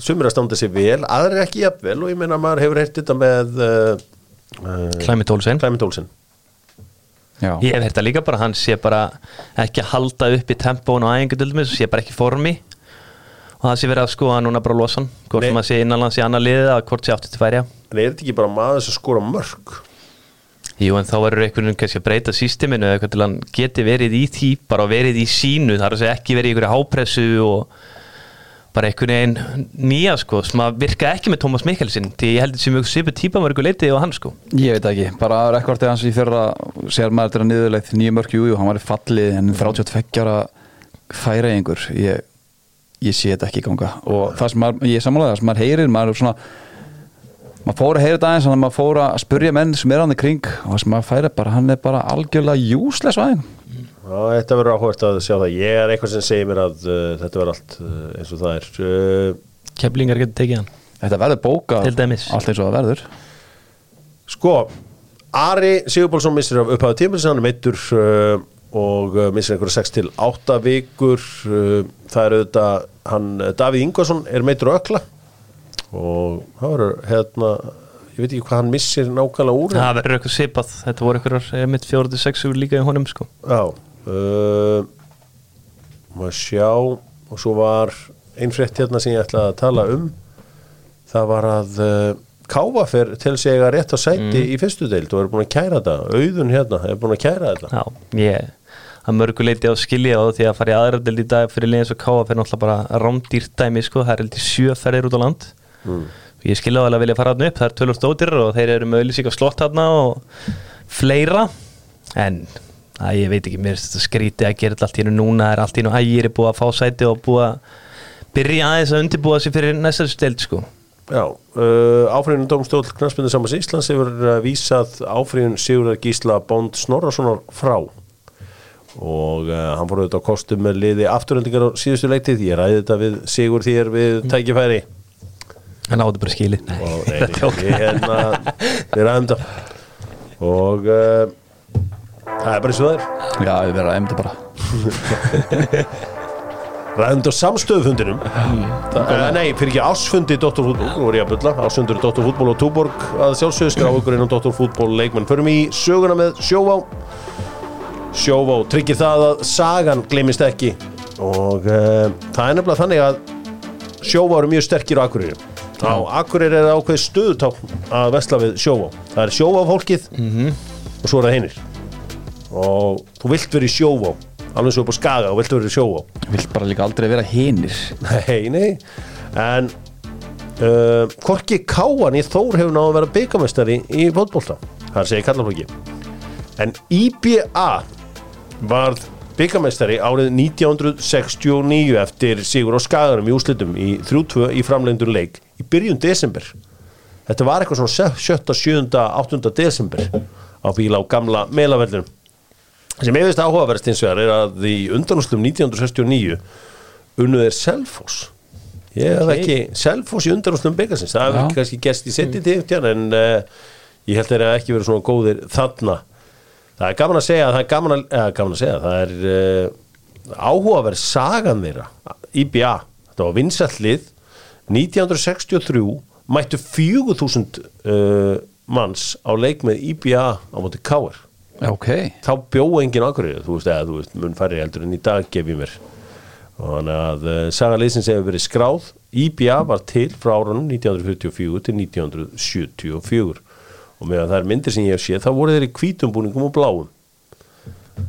sumir að standa sér vel aðrir ekki jafnvel og ég meina að maður hefur heyrt þetta með uh, uh, Klæmit Olsen. Clement Olsen. Já. Ég hef heyrt það líka bara, hann sé bara ekki að halda upp í tempón og æfingu til dæmis, sé bara ekki formi og það sé verið að skoða núna bara losan hvort Nei. sem að sé innanlands í annar liðið að hvort sé aftur til færja en er þetta ekki bara maður sem skora mörg Jú en þá verður einhvern veginn kannski að breyta sísteminu eða eitthvað til hann geti verið í því bara verið í sínu, það er að segja ekki verið í einhverju hápressu og bara einhvern veginn nýja sko. Sem að virka ekki með Tómas Mikkelsin því ég held þetta sem mjög svipu típa mörgu leitið og hann sko. Ég veit ekki, bara rekordið hans í fyrra sér maður þetta niðurleitt nýju mörk jú, jú, hann var í fallið en 32 ára færa einhver ég, ég sé þetta ekki ganga. Og það sem maður, ég samanlega það sem maður heyrir maður er svona maður fór að heyra þetta aðeins maður fór að spurja menn sem er hann í kring og þess að maður færi bara, hann er bara algjörlega á þeim. Já, þetta verður áhvert að sjá það. Ég er eitthvað sem segir mér að uh, þetta verður allt uh, eins og það er. Uh, Keflingar getur tekið hann. Þetta verður dæmis. allt eins og það verður. Sko, Ari Sigurbólsson missir af upphæðu tímil hann er meittur uh, og uh, missir einhverja 6 til 8 vikur uh, það er auðvitað hann, uh, Davíð Ingvarsson er meittur á ökla og það verður hérna ég veit ekki hvað hann missir nákvæmlega úr Það verður eitthvað svipað. Þetta voru eitthvað mitt 46 líka í honum sko. Já uh, maður sjá og svo var einn frétt hérna sem ég ætlaði að tala um. Það var að uh, Káfafer til sig að rétt á sæti í fyrstu deild og er búin að kæra þetta. Auðun hérna er búin að kæra þetta? Já, ég að mörguleiti á skilja á því að fara í aðræðdeld í dag fyrir liðins og káa fyrir náttúrulega bara rámdýrt dæmi sko, það er heldur sjö ferðir út á land. Mm. og ég skilja á að vilja fara hann upp. Það er tölur stótir og þeir eru með auðlýsík á slott hann og fleira. En að ég veit ekki mér skrítið að gera allt í hennu núna. Er allt í hennu ægir er búið að fá sæti og búið að byrja aðeins að undirbúa sig fyrir næstari steld sko. Já, uh, áfríðun Dómstól Knastbyndu Samans Íslands hefur uh, vísað áfríðun Sigurðar Gísla Bond Snorrasonar frá og uh, hann fór auðvitað á kostum með liði afturöndingar á síðustu leiktið ég ræði þetta við Sigur þér við tækifæri. En áður bara skili og nei, *laughs* við hérna við ræðum þetta. Og uh, það er bara eins og það er. Já, við að emda bara. *laughs* Ræðum þetta á samstöðufundinum. Uh, nei, fyrir ekki ásfundi Dr. Fútból, nú voru ég að bylla ásfundur Dr. Fútból og Túborg að inn á Dr. Fútból leikmenn. Förum í söguna með Sjóvá Sjóvá tryggir það að sagan gleymist ekki. Og uh, það er nefnilega þannig að Sjóvá eru mjög sterkir á Akureyri. Á Akureyri er ákveð stöðutákn að vesla við Sjóvá. Það er Sjóvá fólkið og svo er það hinnir og þú vilt vera í Sjóvá alveg svo upp á Skaga og vilt vera í Sjóvá. Vill bara líka aldrei vera hinir. Nei, nei. En uh, Korki Káan í Þór hefur náðu að vera byggamestari í fótbolta. Það segir kallaflokki En IBA varð byggamestari árið 1969 eftir Sigur og Skagarum í úslitum í 3-2 í framlendur leik í byrjun desember Þetta var eitthvað svona 7. 7. 8. desember á bíla á gamla meilavellunum sem ég veist áhugaverðst hins vegar er að í undanúslum 1969 unnuð er Selfoss ég hef ekki Selfoss í undanúslum byggasins það hef Já. ekki kannski gerst í setni tíð en uh, ég held að ekki verið svona góðir þarna það er gaman að segja það er gaman að, eða, gaman að segja það er uh, áhugaverð sagan þeirra. IBA, þetta var vinsallið 1963 mættu 4000 uh, manns á leik með IBA á móti Káir ok, þá bjóða enginn ákvörður þú veist, eða þú veist, mun færri heldur en í dag gef ég mér. Og þannig að uh, saga liðsins hefur verið skráð. IBA var til frá árunum 1944 til 1974 og meðan það er myndir sem ég hef séð þá voru þeir í hvítum búningum og bláum.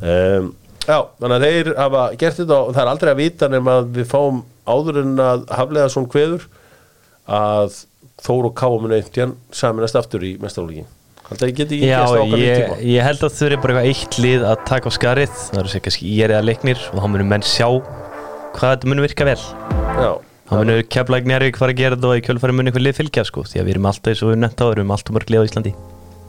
Um, já, þannig að þeir hafa gert þetta og það er aldrei að vita nema að við fáum áður en að haflega svona kveður að Þór og Káa mun einhvern saminast aftur í að ég ég, ég held að þau eru bara eitthvað eitt lið að taka á skarið. Það eru sér kannski ég er eða leiknir og þá munum menn sjá hvað þetta munum virka vel. Já, þá munum keflæk njárvík fara að gera þetta og í kjölfæri munum eitthvað lið fylgja sko því að við erum alltaf eins og við netta og erum alltaf mörg lið á Íslandi.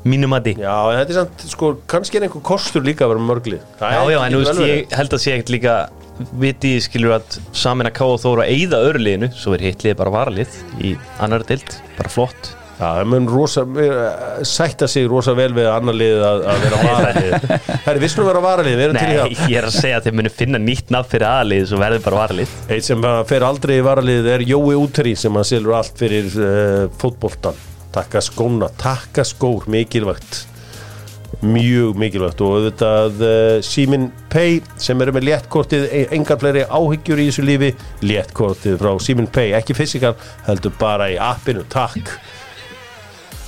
Mínum að því Já, en þetta er samt, sko, kannski er einhver kostur líka að vera mörglið Já, já, en þú veist, ég held að sé ekkert líka viti, skilur að samin að ká og þóra að eyða öðru liðinu, svo er hitt lið bara varalið í annar dild, bara flott það mun rosa, eh, sætta sig rosa vel við annar lið að, að vera varalið. Það er vissnum að vera varalið, við erum til í Nei, það ég er að segja að þeir munu finna nýtt nafn fyrir aðlið svo verður bara varalið. Eitt sem fer aldrei í varalið er Jói Úteri sem að silur allt fyrir uh, fótboltan Takka skóna, takka skór, mikilvægt. Mjög mikilvægt og auðvitað uh, Simin Pay sem eru með léttkortið e- engar fleiri áhyggjur í þessu lífi. Léttkortið frá Simin Pay, ekki fysikal heldur bara í appinu, takk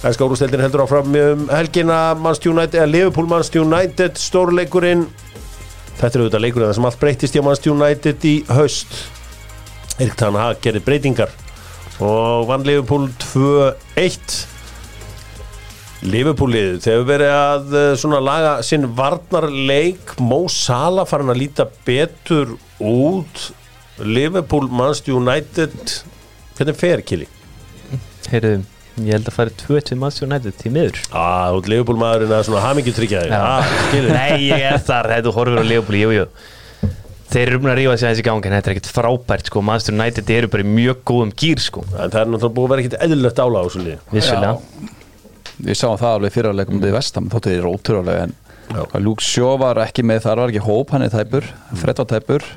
Ænska úrústeldin heldur áfram um helgina. Manchester United, eða Liverpool Manchester United stórleikurinn. Þetta er auðvitað leikurinn það sem allt breytist hjá Manchester United í haust. Erik Tann Hag gerir breytingar. Og vann Liverpool 2-1 Liverpoolið þegar verið að eh, svona laga sinn varnarleik. Mo Salah farin að líta betur út. Liverpool Manchester United. Hvernig fer Kili? Heyrðu, Ég held að fara 2-1 við Manchester United til miður. Á, þú ert leifbólmaðurinn að svona hamingi tryggja þig skilur. Nei, ég er þar, þetta horfir á Leopold, jú, jú. Þeir eru um að rífa sig aðeins í gangi en þetta er ekkert frábært, sko. Manchester United eru bara í mjög góðum gýr, sko. En það er náttúrulega búið að vera ekkit eðlilegt álag á þessu liði. Vissulega. Við sáum það alveg fyrirleikum mm. í vestam þóttu þið róturalega en Luke Shaw var ekki með þar var ekki hóp, hann er tæpur tæpur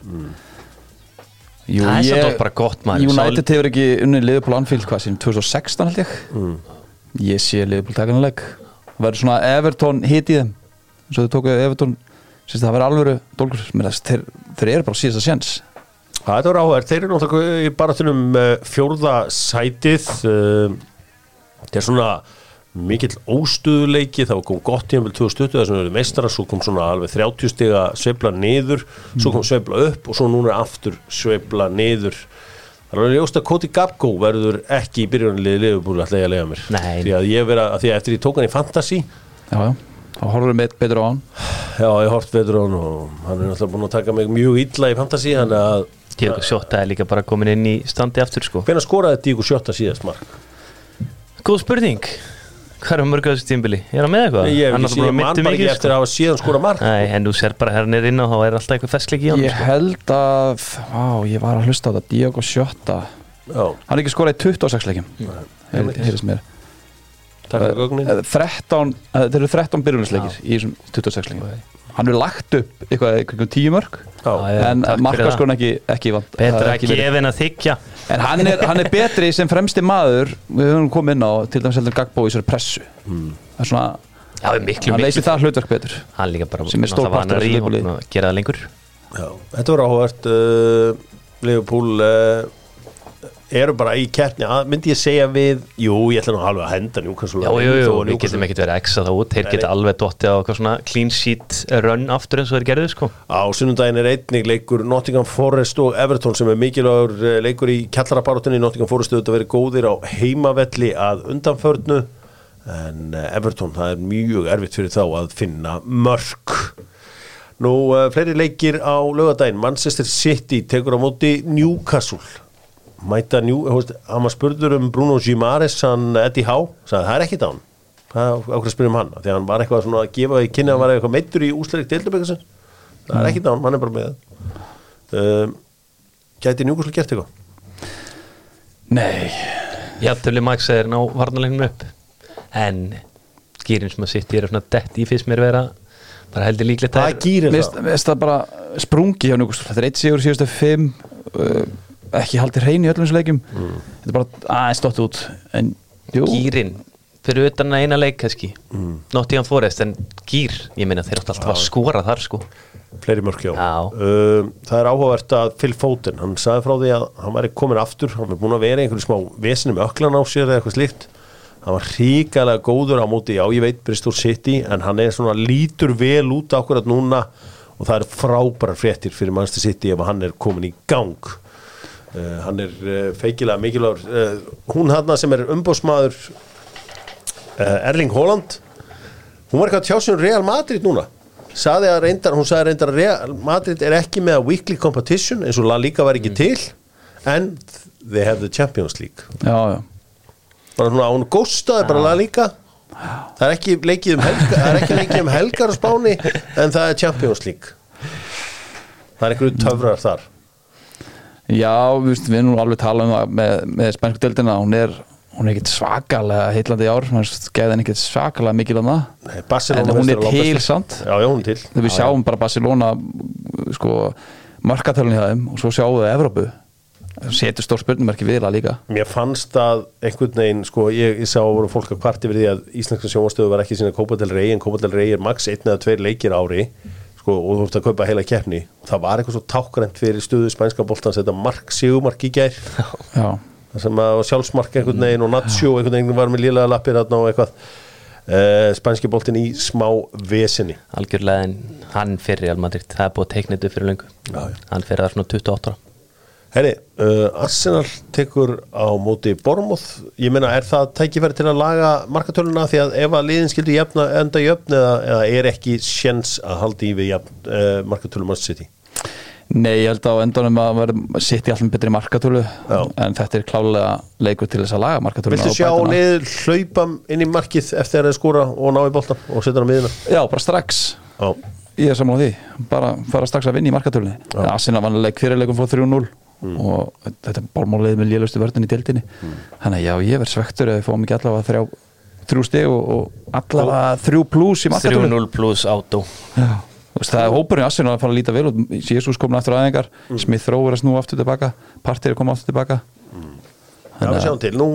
Jú, Það er ég- samt bara gott, maður. United hefur ekki unnið Liverpool Anfield hvað sín 2016 held ég? Ég sé Liverpool takanleik verður svona Everton hit í þeim eins og þau tóku Everton. Sérst það verður alvöru þess, þeir, þeir eru bara síðasta sjens Það er áhverð, þeir eru náttúrulega í baratunum uh, fjórða sætið. Uh, Það er svona mikill óstuðuleiki það kom gott tíðanvel 2020 þar sem við erum meistara svo kom svona alveg 30 stiga sveifla niður, svo kom sveifla upp og svo núna er aftur sveifla niður. Það er alveg ljóst að Cody Gabgo verður ekki í byrjunarliði liðbúli að lega mér. Nei. því að ég vera, að því að eftir ég tók hann í Fantasy já, já, þá horfum við betur á hann. Já, ég hort vetur á hann og hann er náttúrulega búin að taka mig mjög illa í Fantasy þannig að Diego Sjóta er líka bara komin inn í standi aftur, sko. Hvenær skoraði Díko sjötta síðast mark? Góð spurning Hvað er mörg á þessu tímbili? Er hann með eitthvað? Ég hef ekki síðan ekki eftir að hafa síðan skora mark. Nei, en þú ser bara hérna inn og þá er alltaf eitthvað festleik í hann ég held að, á, ég var að hlusta á þetta. Diego Sjötta, hann er ekki skorað í 26 leikjum heyrðis mér. Takk fyrir gögnin. Eh, 13, eh, þeir eru 13 byrjunisleikir í þessum 26 leikjum. Hann er lagt upp eitthvað í kringum 10 mörg Já, Já, en markaskorun ekki, ekki vant það Betra að gefa en að þykja En hann er, hann er betri sem fremsti maður Við höfum komið inn á til dæmis heldur Gagbo í þessari pressu. Það er svona, Já, miklu, hann miklu leysir það hlutverk betur. Hann líka bara Sem er stór náttúrulega partur af vanar í þessu Liverpool-liði. og gera það lengur. Já, þetta var áhugavert uh, Liverpool uh, eru bara í keppni myndi ég segja við jú, ég ætla nú alveg að henda Newcastle Já, jú, jú, við getum ekkert verið að exa það út. Þeir geta alveg dottið á svona clean sheet run aftur eins og þeir gerðu sko. Á sunnundaginn er einnig leikur Nottingham Forest og Everton sem er mikilvægur eh, leikur í kjallarabarátunni Nottingham Forest auðvitað verið góðir á heimavelli að undanförnu en eh, Everton, það er mjög erfitt fyrir þá að finna mörk. Nú, uh, fleiri leikir á lögadaginn Manchester City tekur á móti Newcastle mæta veist, hann var spurður um Bruno Gimares, hann Eddie Howe sagði, það er ekki dán hvað ákveð spyrum hann, af því að hann var eitthvað svona að gefa í kynni að hann var eitthvað meittur í úsleik deildabækasins það er ekki dán, hann er bara með. Um, gæti Newcastle gert eitthvað? Nei, Jafntöfli Max er ná varnalegnum upp. En skýrin sem að sitt ég er svona dett í fyrst mér vera bara heldur líklegt hvað er- gýrir mér það? finnst það bara sprungi hjá Newcastle. Þetta er eitt sigur síðustu fimm uh, ekki haldið hrein í öllum þessu leikjum. Þetta er bara aðeins stótt út En, jú, Gýrin fyrir utan að eina leik kannski mm. Nottingham Forest en gýr ég meina þeir áttu alltaf að skora þar sko. Fleiri mörk já, Já. Um, það er áhugavert að Phil Foden, hann sagði frá því að hann væri komin aftur, hann var búin að vera í einhverju smá vesinu með öklan á sér eða eitthvað slíkt. Hann var ríkalega góður á móti já ég veit Bristol City en hann er svona lítur vel út akkurat núna og það er frábærar fréttir fyrir Manchester City ef hann er komin í gang uh, hann er uh, feikilega mikilvægur. Uh, hún hann sem er umbóðsmaður uh, Erling Haaland hún var eitthvað að tjá sig um Real Madrid núna. Saði að reyndar, hún reyndar að Real Madrid er ekki með að weekly competition eins og La Liga var ekki til en they have the Champions League. Já, já. Bara svona hún góstaði bara La Liga. Það er ekki leikið um helgar það er ekki leikið um helgar á Spáni en það er Champions League. Það er einhverju töfrar þar Já, við, erum nú alveg tala um það með, með spænsku deildina, hún er hún er ekkert svakalega heitlandi í ár geði henni ekkert svakalega mikil að það en hún er til samt. Já, já, hún þegar við sjáum bara Barcelona sko, markatölun hjá þeim og svo sjáum við Evrópu. Setur stór spurningarki við það líka Mér fannst að einhvern veginn, sko, ég, ég sá voru fólk að kvarti við því að íslenska sjónvastöðu var ekki sína Copa del Rey, en Copa del Rey er max einn eða tveir leikir á ári, sko, og þú ert að kaupa heila keppni. Það var eitthvað svo tákrænt fyrir stöðu spænska boltans, þetta mark, sigumark í gær, það sem að sjálfsmark einhvern veginn og Nacho einhvern veginn var með lílega lappir og eitthvað. Uh, spænski boltin í smá vesinni. algjörlega en hann fyrir Real Madrid það er búið þetta fyrir löngu Já, já. hann fyrir það svona 28 ára Herri, uh, Arsenal tekur á móti Bormoth, ég meina er það tækifæri til að laga markatöluna því að ef að liðin skildi jafna, enda jöfn eða, eða er ekki sjens að haldi í við uh, markatölum Manchester City? Nei, ég held á endunum að verða sitt í allum betri markatölu Já. en þetta er klálega leikur til þess að laga markatölu Viltu sjá lið hlaupa inn í markið eftir að þeir skora og ná í boltan og setja hann á miðina? Já, bara strax. Já, Ég er saman á því, bara fara strax að vinna í markatölunni Asina vann leik fyrirleikum fór 3-0 mm. og þetta er bálmáliðið með liðlustu vörðin í dildinni mm. þannig að já, ég verð svektur að við fáum ekki allavega þrjá, þrjú steg og, og allavega Ó, þrjú pluss í mattatölu 3-0 pluss átó. Það er hópurinn í Assun að fara að líta vel út. Jésús komin aftur aðengar, mm. Smith Rowe er að snú aftur tilbaka, Partir er komið aftur tilbaka. Mm. Þannig að sjáum til. Nú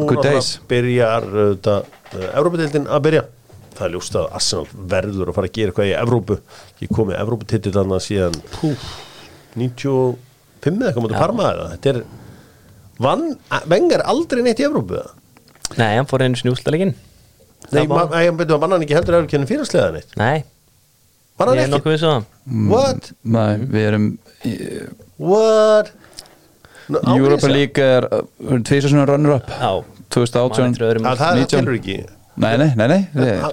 byrjar uh, Európa-tildin uh, að byrja. Það er ljúst að Arsenal verður að fara að gera eitthvað í Evrópu, ég kom með Evróputitil þannig að síðan 90 5 eitthvað mútið parmaða þetta er vann, vengar aldrei neitt í Evrópu Nei, hann fór einu snjúsleikinn Nei, var... ég veit að mann hann ekki heldur að vera fyrirslegaðan eitt Nei, ég er nokkuð svo um mm, What? Nei, við erum What? No, Europa League er tviðsessunar runner-up. 2018 ah, Það telur ekki. Nei, nei, nei, nei.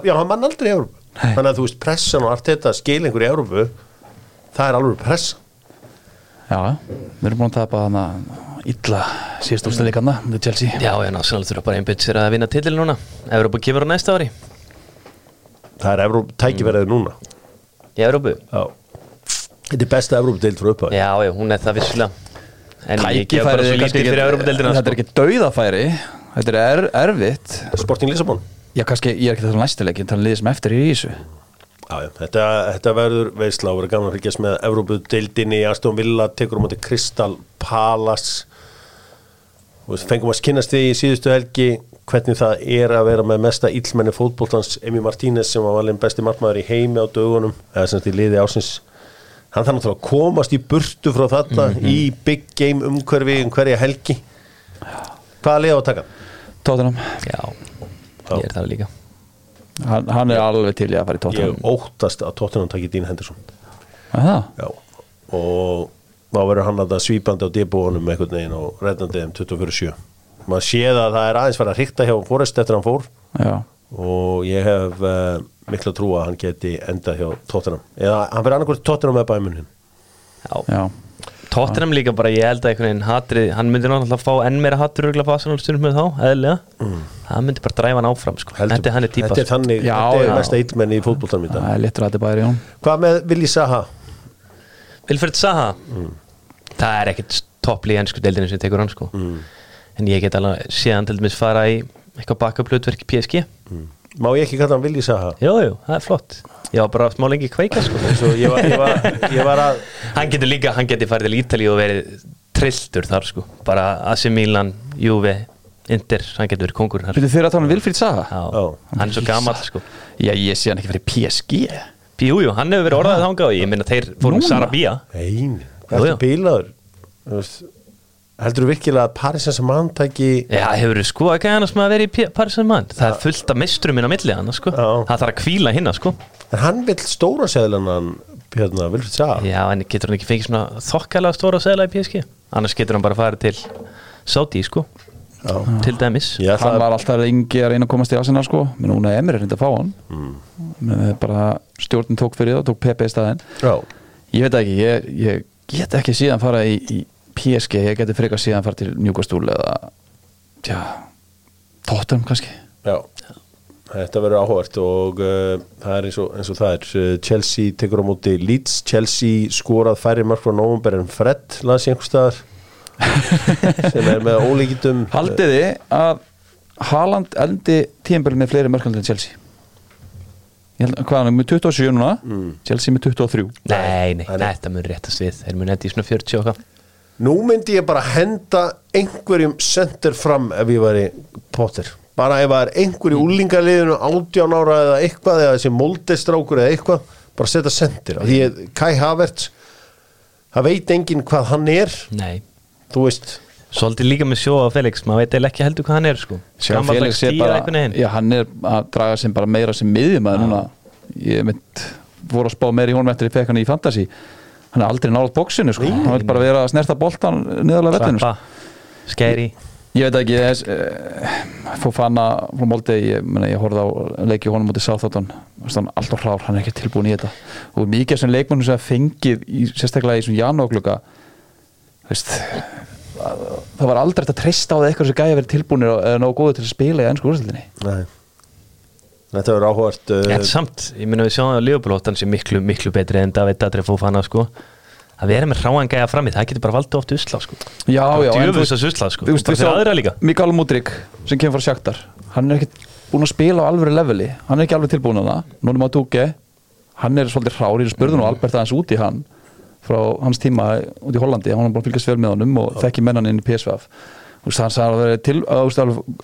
Já, hann mann aldrei í Evrópu. Þannig að þú veist, pressan og allt þetta skil einhverju í Evrópu það er alveg press Já, við erum búin að tapa hana illa síðast úrstæðleikanna með Chelsea. Já, en Arsenal þurfa bara einbytt sér að vinna titil núna. Európa kemur á næsta ári. Það er Evrópu, tækifærið núna. Í Európu Já. Þetta er besta Evrópu-deild frá upphæði. Já, já, hún er það ég bara Tækifærið er kannski lítið fyrir Európa-deildina Þetta er ekki dauðafæri Þetta er er, erfitt. Sporting Lissabon. Já, kannski, ég er ekki þessu næstileikin þannig liðið sem eftir er í þessu Já, já. Þetta, þetta verður veisla og verður gaman að fylgjast með Evrópu-deildinni, Aston Villa, tekur um átti Crystal Palace. Og við fengum að skinnast því í síðustu helgi hvernig það er að vera með mesta illmenni fótboltans Emi Martínez sem var valinn besti markmaður í heimi á dögunum eða sem þetta í liði ásins hann þarf náttúrulega að komast í burtu frá þetta í big game umhverfi um hverja helgi hvaða liða á að taka? Já, Tottenham, ég er það líka hann, hann er alveg til í að fara í Ég Tottenham óttast að Tottenham taki Dín Henderson. Er og þá verður hann að svípandi á debúanum einhvern veginn og reddandi um 24-7 maður séð að það er aðeins farið að hrykta hjá Forrest eftir að hann fór. Já, og ég hef uh, mikla trú að hann geti enda hjá Tottenham. Eða hann verður annarkvært Tottenham með bæmunin Já, já Tottenham líka bara, ég held að einhvern veginn hatrið, hann myndi náttúrulega fá enn meira á Arsenal stundum með þá, eðlilega. Það myndi bara dræfa hann áfram, sko. Þetta er hann er típa, Þetta er þannig, Já, þetta er mesta eitmenn í fótboltanum í dag. Það er litur að þetta bæri hún Hvað með Willi Saha? Vilfred Saha? Það er ekkit toppli í ennsku deildinu sem tekur hann, sko. En ég get alveg séðan til dæmis fara í eitthvað backup hlutverk í PSG Má ég ekki kalla hann Willi Saha? Jú, jú, það er flott Ég var bara smá lengi kveika, sko Svo ég var, ég var, ég var að Hann getur líka, hann getur farið til Ítali og verið trilltur þar sko bara AC Milan, Juve, Inter hann getur verið kongur þar Þú fyrir að tala um Vilfríð Saha? Já, Já. hann er svo gamall sko Já, ég sé hann ekki fyrir PSG Jú, jú, hann hefur verið orðað þangað og ég minna þeir fórum? Sarabia Nein, jú. er bílaður? Þú veist, Heldur þú virkilega að Paris Saint-Germain tæki Já, hefur þú sko ekki hann sem að vera í P- Paris Saint-Germain? Það er fullt af mistrum inn á milli hann sko. Já. Það þarf að kvíla hinna sko. En hann vill stóra seðlan hérna, Vilfrid Saha Já, en getur hann ekki fengið svona þokkalega stóra segla í PSG Annars getur hann bara farið til Saudi sko. Já. Til dæmis. Ætla Hann að var alltaf yngi að reyna að komast í Arsenal sko. Men núna er Emir reyndi að fá hann. Mm. bara stjórnin tók fyrir það tók Pepe í staðinn. Já, Ég veit ekki, ég, ég get ekki síðan fara í, í PSG, ég geti frekar síðan fara til Newcastle eða tja, Tottenham kannski. Já. Þetta verður áhugart og uh, það er eins og, eins og það er. Uh, Chelsea tekur á móti Leeds. Chelsea skorað færri mark frá november en Fred las ég einhver staðar *laughs* sem er með ólíkitum Haldið þið að Haaland endi tíðanbörn með fleiri mörkald en Chelsea? Ég held, hvað er með 27 núna? Chelsea með 23 Nei, nei, Nei, nei. þetta mun réttast við. Þeir mun endi í svona 40 og hvað Nú myndi ég bara henda einhverjum sendir fram ef ég væri Potter. Bara ef það er einhver í úlingaliðinu 18 ára eða eitthvað eða þessi moldestrákur eða eitthvað bara setja sendir. Því að Kai Havertz það veit enginn hvað hann er. Nei. Þú veist. Svolítið líka með sjó á Felix, maður veit eiginlega ekki heldur hvað hann er sko. Felix er bara, já, hann er að draga sem bara meira sem miðjumæður núna. Ég mynd voru að spá meira í honum eftir ég fekk hann í Fantasy hann er aldrei nálat bóksinu sko. hann vil bara vera að snerta boltan niðurlega vellinu sko. Skeri Ég veit ekki, þess, uh, Fofana frá Molde, ég, ég horfði á leiki honum mútið Sáþáttan, alltaf hlár, hann er ekki tilbúin í þetta og mikið sem leikmannum sem fengið, í, sérstaklega í svona veist það var aldrei að treysta á það eitthvað sem gæði að vera tilbúinir eða nógu góðu til að spila í ennsku úrslutinni Nei. Þetta verður áhvert uh, En samt, ég minna við sjáum að Leopold sé miklu, miklu betri en David Adre Fofana sko. Að vera með ráan gæja fram í það getur bara valdið oft usla sko. Já, já, en þú að sko. Þú veist, Bara fyrir sá aðra líka. Mikael Mudrik sem kemur frá Sjaktar hann er ekki búin að spila á alvöru leveli. Hann er ekki alveg tilbúin að það Núna má Dúke, hann er svolítið hrári í spurðun og Albert aðeins út í hann frá hans tíma út í Hollandi. Hann er að fylgjast vel með honum og þekki mennan inn í PSV Þú veist, hann sagði að vera til,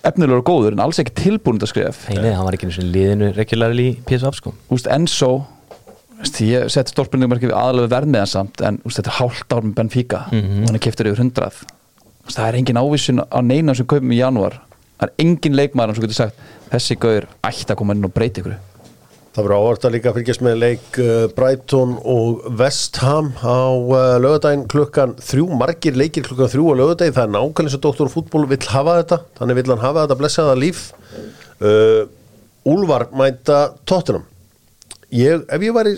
efnilegur og góður en alls ekki tilbúin að skrifa Nei, nei, hann var ekki eins og liðinu regularly í PSV sko. Þú veist, Enzo veist, ég seti stórspurningum aðalega verð með hann samt en veist, þetta er hálft ár með Benfica. Og hann er keftur yfir hundrað. Það er engin ávísun á neina sem kaupum í janúar. Það er engin leikmaður sem getur sagt þessi gauður ætti að koma inn og breyti ykkur Það verður áhvert að líka fylgjast með leik uh, Brighton og West Ham á uh, lögadaginn klukkan þrjú, margir leikir klukkan þrjú á lögadaginn, það er nákvæmlega eins og Dr. Fútból vill hafa þetta, þannig vill hann hafa þetta blessaða líf. Uh, Úlfar mænta Tottenham. Ég, ef ég væri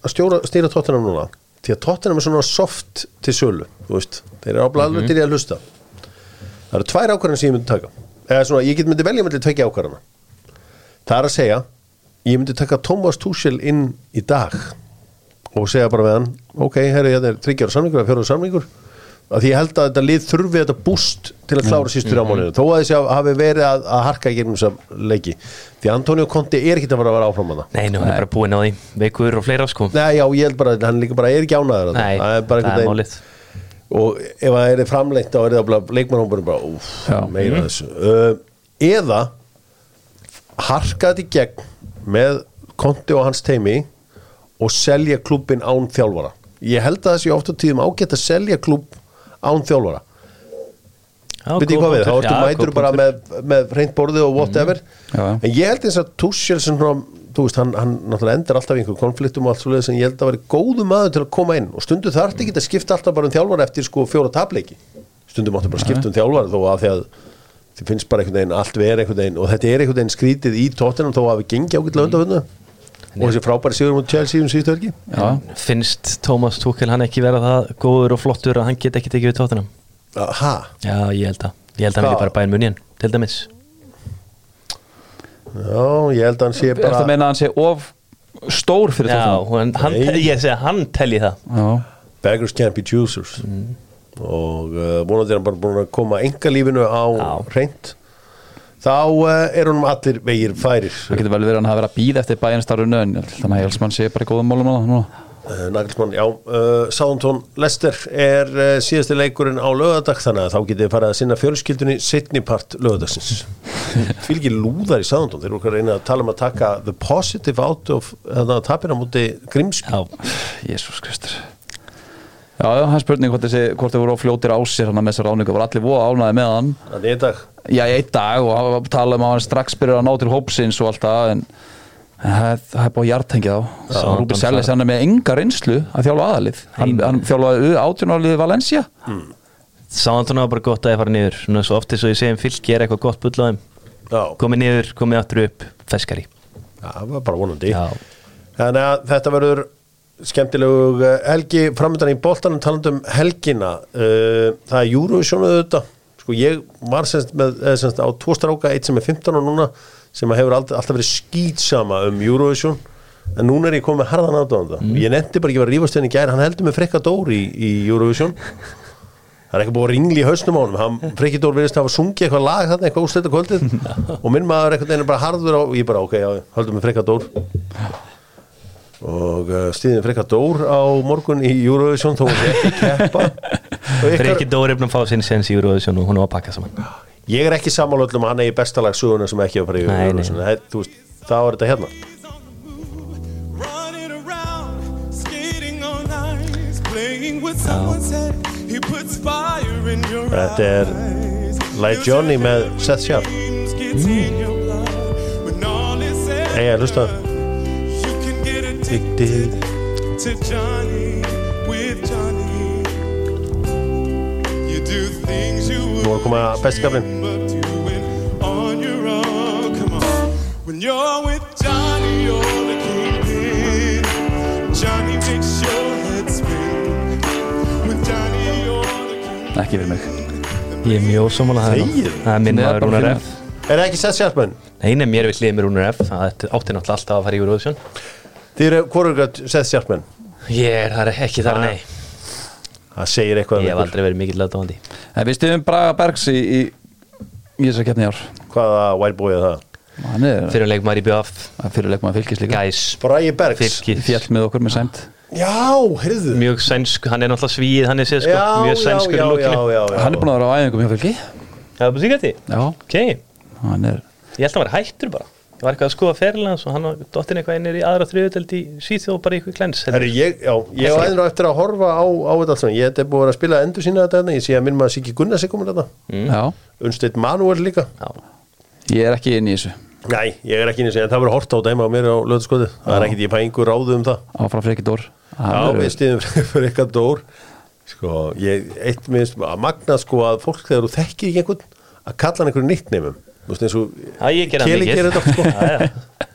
að stjóra, stýra Tottenham núna því að Tottenham er svona soft til sölu, þú veist, þeir eru áblæðið mm -hmm. til ég að hlusta. Það eru tvær ákvarðan sem ég myndi taka. Eða svona, ég get myndi velja myndi tvekja ákvarðana. Það er að segja ég myndi taka Thomas Tuchel inn í dag og segja bara við hann ok, herri, þetta er þryggjára samlingur fjóra samlingur að því ég held að þetta lið þurfi þetta búst til að klára sístu þrjá mánuðinu þó að þessi hafi verið að, að harka í gegnum þessa leiki. Því Antonio Conte er ekki að fara að vera áfram að það Nei, nú, hann er bara búin á því. Veikur og fleira sko. Nei, já, ég held bara hann líka bara er ekki ánæður Nei, það. Er bara málið. og ef það er framlengt þá er það leikmannhómburinn bara, úf, meira þessu. Uh, eða harka þetta í gegn með Conte og hans teimi og selja klubbin án þjálfara. Ég held að þessi oft á tíðum ágætt að selja klubb án þjálfara. Já, veit ég hvað við, þá ertu mætur bara með, með reynd borðið og whatever. Já. en ég held eins að Tuchel sem þú veist, hann, hann náttúrulega endar alltaf í einhver konfliktum og allt svo leiðis en ég held að vera góðu maður til að koma inn. Og stundu þarf ekki að skipta alltaf bara um þjálfara eftir sko fjóra tapleiki. Stundu máttu bara skipta um þjálfara þó að því að þið finnst bara einhvern veginn allt verið einhvern veginn og þetta er einhvern veginn skrítið í tóttinum þó að við gengi ágætlega undan og þessi frábæri sigur mútið Chelsea um síðustu verki Já, Finnst Tómas Túkel hann ekki vera það góður og flottur að hann get ekki tekið við tóttunum Aha, Já, ég held að Ég held að hann vilja bara bæinn munið til dæmis. Já, ég held að hann sé er það að bara meina að hann sé of stór fyrir Já, þetta hann, ég segi að hann telji það. Já, beggars can't be choosers og uh, vonandi er hann bara búin að koma enga lífinu á reynd þá uh, er honum allir vegir færir. Það getur vel verið að hann hafa verið að býða eftir bæjanstarunnu en þannig að Helsmann sé bara í góðum málum það núna. Uh, Nagelsmann, já, uh, Southampton Lester er uh, síðasti leikurinn á lögadag þannig að þá getið þið farið að sinna fjölskyldunni setni part lögadagsins ekki *laughs* lúðar í Southampton þeir eru okkar reyna að tala um að taka the positive out of þannig að tapina múti Grimsby Já, Jésús Kristur Já, já, hann spurning hvort þessi, hvort þau voru á fljótir á sér hann með þessar ráningu, var allir voða ánæði með hann? Þannig í dag. Já, í einn dag og hann tala um að hann strax byrjar að ná til hópsins og allt það en en það er- það er búið að hjartengja þá. Já, Rúbi Sellis, hann er með enga reynslu að þjálfa aðalið. Hann, hann þjálfaði átjónarlið Valencia. Sáðan var bara gott að ég fara niður. Svona svo oft eins og ég segi um fylki er eitthvað gott á já, Komið niður, komið skemmtilegu uh, helgi framöndan í boltanum talandi um helgina uh, það er Eurovision auðvitað. Sko ég var semst með eða semst á tvo stráka, eitt sem er 15 og núna sem hefur alltaf, verið skýtsama um Eurovision en núna er ég komið harðan átöðanda mm. ég nefndi bara ekki að rífast henni í gær hann heldur með frekka dór í, í Eurovision. Það er ekki búið að ringli í hausnum á hann frekki dór verðist að hafa sungið eitthvað lag þarna eitthvað úrslita kvöldið. *laughs* Og minn maður eitthvað er bara harður á ég bara ok, já, höldum með frekka dór og uh, stíðin frekka dór á morgun í Eurovision þó hún ekki keppa. *laughs* Ykkar, Dóri er búin að fá sinni sens í Eurovision og hún er að pakka saman. Ég er ekki sammálöldum að hann er í bestalag söguna sem ekki að fara í Nei, nei. Eurovision. Það þú veist, þá er þetta hérna. Þetta er. Like Johnny með Seth Sharp Dreams gets in your addicted to Johnny with Johnny. You do things you Nú er að koma besti kaflinn. On your own. Come on. When you're with Johnny, you're the kingpin. Johnny makes your head spin. With Johnny, you're the king. ekki við mig Ég er mjög ósámála það Þegið. Það er minn maður Rúnar. F Er það ekki Seth Sharpman? Nei, nei, mér vil liða mér Rúnar F Það átti náttúrulega alltaf að fara í Eurovision Þið eru hvorugur Seth Sharpman Ég er þar ekki þar, nei. Það segir eitthvað um Ég hef ykkur. aldrei verið mikill aðdáðandi við stiðum Braga Bergs í, í, í þessar keppni ár. Hvaða white boy er það? hann er Fyrir um leikmaður í BF fyrir leikmaður fylgis líka. Gæs. Bræi Bergs. Fjall með okkur með sæmt Já, heyrðu. Mjög sænsk, hann er náttúrulega svíð Hann er sér sko, Já, mjög já, sænskur já, í já, já, já. hann er búin að vera á æfingum hjá fylgi Það er bara síkætti já, Ok, hann er ég held að hann var hættur bara Ég var eitthvað að skoða ferlans og hann var dottin eitthvað innir í aðra þriðuteld í Svíþjóð bara í eitthvað klens Herri, ég, já, ég var aðeins eftir að horfa á, á þetta allt. Ég hef búin að spila endur sína þetta hérna. Ég sé að minn maður Siggi Gunnars er komin þetta. já, Unnsteit Manuel líka. Já, ég er ekki inn í þessu Nei, ég er ekki inn í sig, en það verður hort á dæma á mér á löðskoðu. Það er ekkit, ég einhver ráðu um það. áfram Freki Dór Hann Já, við stiðum *laughs* fyrir eitthvað dór. Sko, ég, eitt minnst, að magna sko að fólk þegar þú þekkir ekki einhvern, að kalla hann einhverju nickneimum. Þú veist, eins og ég það Keli gerir þetta, sko.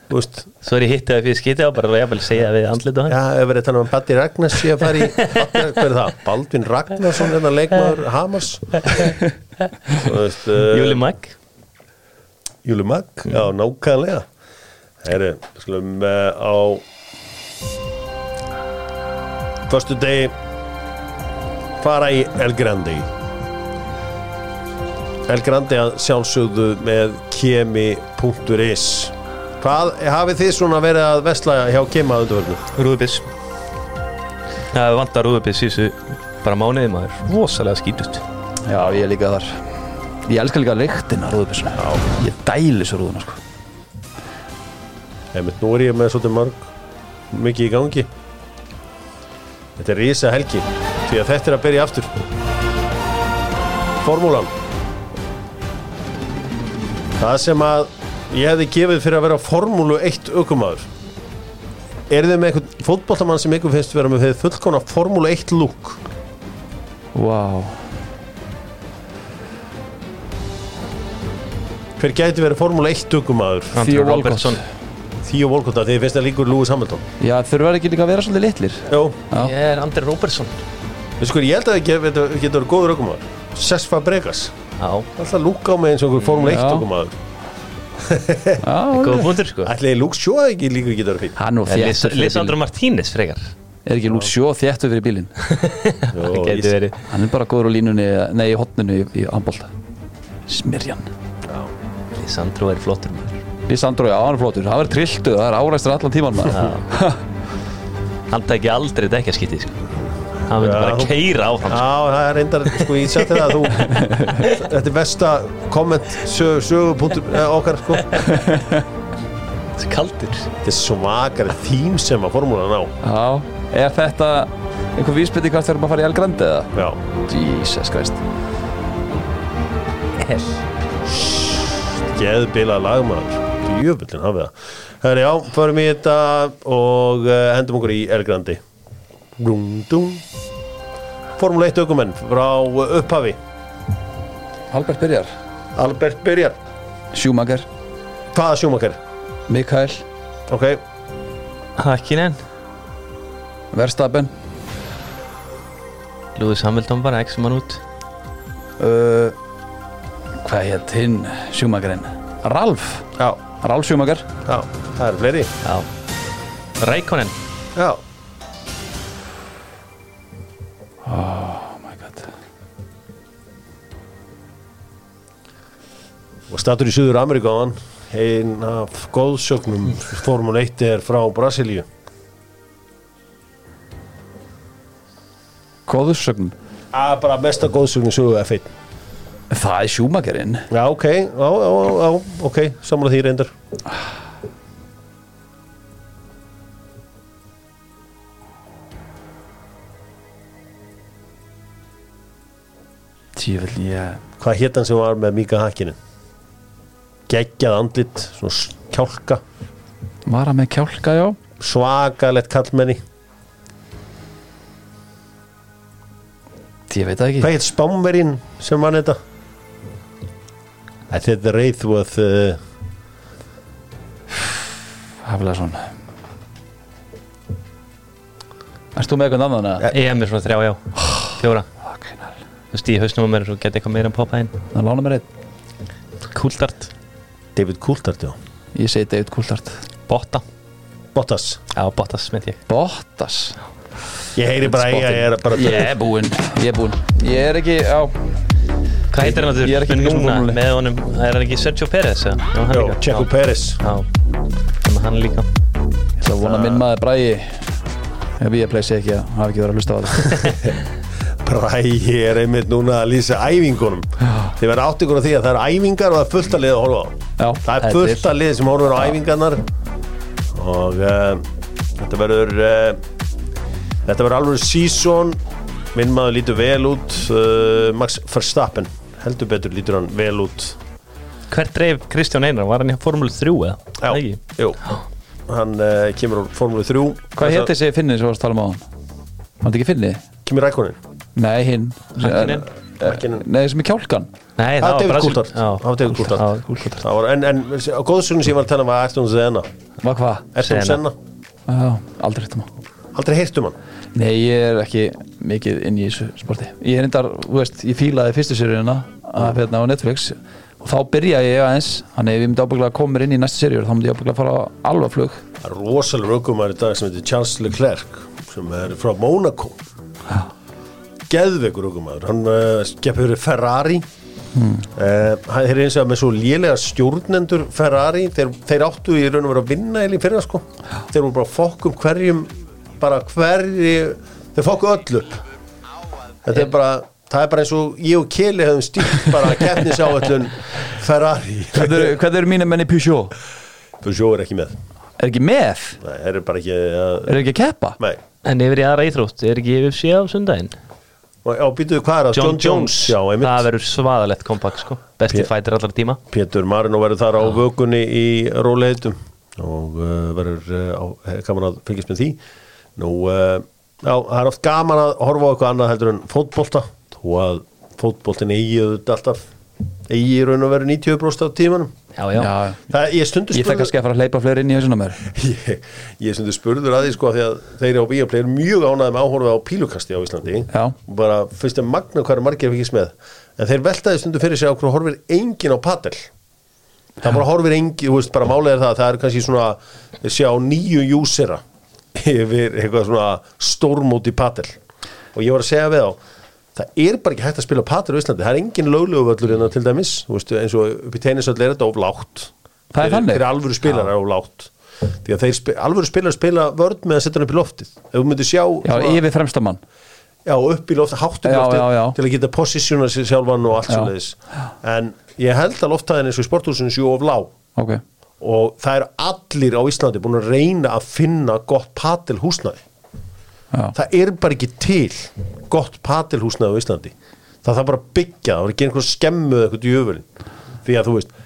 Svo er ég hittið að fyrir skitið á bara og ég vil segja við andlita hann. Já, ef verið þannig að Batti Ragnars að fara í hver er það? Baldvin Ragnarsson er það leikmaður Hamas uh, Júli Mag Júli Mag, já, nákvæmlega. Herri, skulum uh, á Föstu degi fara í El Grandi El Grandi að sjálfsögðu með kemi.is Hvað hafið þið svona verið að vesla hjá kema undirvörnu? Rúðubiss Það vantar rúðubiss í þessu bara mánuði maður. Rosalega skítust. Já, ég er líka þar. Ég elskar líka lyktina rúðubissuna ég dæli svo rúðuna sko. Nú er ég með svolítið marg mikið í gangi. Þetta er rísa helgi því að þetta er að byrja aftur. Formúlan Það sem að ég hefði gefið fyrir að vera Formúlu 1 aukumadur Er þið með einhvern fótbollamann sem ykkur finnst vera með fullkona Formúlu 1 lúk? Wow. Hver gæti verið Formúlu 1 aukumadur Theo Walcott. Volkota því þið finnst það líkur Lewis Hamilton. Já, þurfa ekki líka að vera svolítið litlir. Ég er veistu hvað, ég held að það getur getur verið góður aukumadur Sess Fabregas Já, Alltaf lúka á mig eins og einhver Formule 1 Já. okkumaður já, *laughs* góð punktur sko. Ætli Luke Shaw ekki líka ekki það þéttur fyrir Lisandro bílinn Martínez frekar. Er ekki lúk sjó þéttur fyrir bílinn? *laughs* Það geti verið. Hann er bara góður á línunni nei, í hotninu í, í handbólta smirjan Lisandro er flottur maður. Lissandro, já, hann er flottur, hann verður trilltu það er áræstur allan tíman maður. *laughs* Hann tæki aldrei dekjaskítið sko Hann myndi bara þú- keira áfram sko. Já, það er reyndar, sko, ég setti það að þú Þetta er besta komment sög, sögupunktur eh, okkar, sko. Þetta Þessi kaldur. Er svakari þým sem að formúlan á. Já, er þetta einhver vísbytti hvað þegar maður fara í El Grande eða? Já, Jesus Christ. Geðbilað lagmaður. Jöfullin hafið það. Herri, já, förum í þetta og uh, hendum okkur í Elgrandi Formúla 1 aukumenn frá upphafi. Albert byrjar Albert byrjar Schumacher, Hvaða sjómakar? Mikael. Ok, Hakkinen. Verstappen. Lewis Hamilton bara x mann út. Uh, hvað hétt hinn Schumacherinn? Ralf. Já, Ralf Schumacher. Já, það eru fleiri. Já. Rækonen Já, oh my god. Og statur í Suður hann einn af góðsögnum Formúla 1 er frá Brasilíu. Góðursögn að bara mesta góðsögn í Suður F1 Það er Schumacherinn. Já, ok, já, já, já, ok, samla því reyndar Tífell, ég Hvað hétt hann sem var með Mika Hakkinen? Geggjað andlit, svona kjálka. Var hann með kjálka, já? Svakalett kallmenni ég veit það ekki. Hvað heit spámverinn sem vann þetta? Þetta er Raythworth uh, Haflega svona Erst þú með eitthvað annan að? EM er svona þrjá, já. Fjóra. Ok, næl Þú veist, í hausnum á mér svo geti eitthvað meira en poppa inn. Það lána mér einn. Kúldart David Coulthard, já. Ég segi David Coulthard. Botta Bottas. Já, Bottas með ég. Bottas? Ég heyri bara að ég er bara Ég er búinn. Ég er búinn. Ég er ekki á Hvað heitir hann Ég er ekki aftur í núna. með honum. Er hann ekki Sergio Pérez? eða? Já, Já. Checo Já. Perez. Já, þannig að hann líka. Ég ætla að vona að minn maður bræði Ef ég pleysi ekki að hafa ekki verið að hlusta á þetta *laughs* Bræði er einmitt núna að lýsa æfingunum. Þið verður átt ykkur á því að það eru æfingar og það er fullt að liða að horfa á. Já, Það er fullt að liða sem horfur á æfingarnar. Og uh, þetta verður uh, þetta verður alveg season. Minn maður lítur vel út uh, Max Verstappen. Heldur betur lítur hann vel út. Hvert dreif Kristján Einar? Var hann í Formule 3 eða? Já, jú. Hann uh, kemur úr Formule 3 Hvað hétt þessi finnið sem varst að tala um á hann? Var þetta ekki finnið? Kemur rækonin Nei, hinn. Hakkinen? Hakkinen. Nei, sem er kjálkan Nei, Það var Brasil- Það var David Coulthard. Já, Coulthard. Það var, en, en á góðsunni sem ég var að tala um var Ayrton Senna. Var hvað? Ayrton Senna. Senna. Já, aldrei hittum á Aldrei heyrt um hann? Nei, ég er ekki mikið inn í þessu sporti. Ég er endar, þú veist, ég fílaði fyrstu seríuna að hérna á Netflix. Og þá byrjaði ég aðeins. Þannig ef ég myndi ábygglega að koma inn í næstu seríur. Þá myndi ég ábygglega að fara á alva flug Það er rosalega rökumar í dag sem heitir Charles Leclerc sem er frá Monaco Geðveikur rökumar hann uh, skeppur fyrir Ferrari hmm. hann er eins og með svo lélega stjórnendur Ferrari þeir, þeir áttu í raun og vera að vinna eða í fyrra sko þeir voru bara fokkum hverjum bara hverju þeir fokku öll upp þetta er bara það er bara eins og ég og Keli hefum stýrt bara að keppnis á öllun Ferrari Hvað eru, hvað eru mínu menni Peugeot? Peugeot er ekki með Er ekki með? Nei, eru bara ekki að, Er ekki að keppa? Nei En yfir í aðra íþrótt, er ekki yfir sé á sundaginn? Og á býtuðu hvað er það? John, Jones, Já, einmitt. Það verður svaðalett kompakt sko. Besti P- fætir allar tíma. Pétur Marino verður þar á vökunni í róleitum. Og uh, verður uh, gaman að fylgjast með því. Nú, uh, já, það er oft gaman að horfa á eitthvað annað heldur en fótbolta. Og að fótboltin eigi auðvitað alltaf eigi raun og veru 90% af tímanum Já, já, Já, Það, ég stundu ég þekka kannski að fara að hleypa fleiri inn í hausuna mér. *laughs* Ég, ég stundu spurður að því sko að þeir á Bíaplay eru mjög ánæði með áhorfið á pílukasti á Íslandi. Já. bara fyrst er magna er margir að fylgjast með. En þeir veltaði stundu fyrir sig á hverju horfir engin á padel. Það bara horfir engin, þú veist, bara málega er það það er kannski svona, sjá nýju júsera *laughs* yfir eitthvað svona stórmóti padel. Og ég var að segja við á það er bara ekki hægt að spila padel á Íslandi. Það er engin löglegu völlur hérna til dæmis. Þú veist, eins og upp í tennisöll er þetta of lágt. Það er fyrir alvöru spilar er of lágt. Því að þeir spi, alvöru spilar spila vörð með að setja hann upp í loftið. Ef þú myndir sjá Já, yfir fremstamann já, upp í loftið, hátt upp í loftið til að geta positiona sér sjálfan og allt svo leiðis en ég held að loftaðin eins og í sporthúsinu séu of lág. Ok, og það eru allir á Íslandi búin að reyna að finna gott patilhúsnaði já, það er bara ekki til gott patilhúsnaði á Íslandi. Það þarf bara að byggja, það var ekki einhver skemmu eða eitthvað djöfulinn. Því að þú veist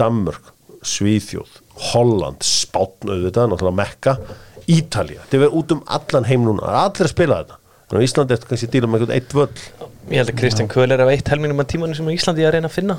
Danmörk, Svíþjóð Holland, Spátn auðvitað, náttúrulega Mekka Ítalía, þetta er verið út um allan heim núna, það er allir að spila þetta. En á Íslandi þetta kannski að díla með eitthvað eitt völl. Ég held að Kristján Köhl er af eitt helmingum af tímanum sem á Íslandi er að reyna að finna.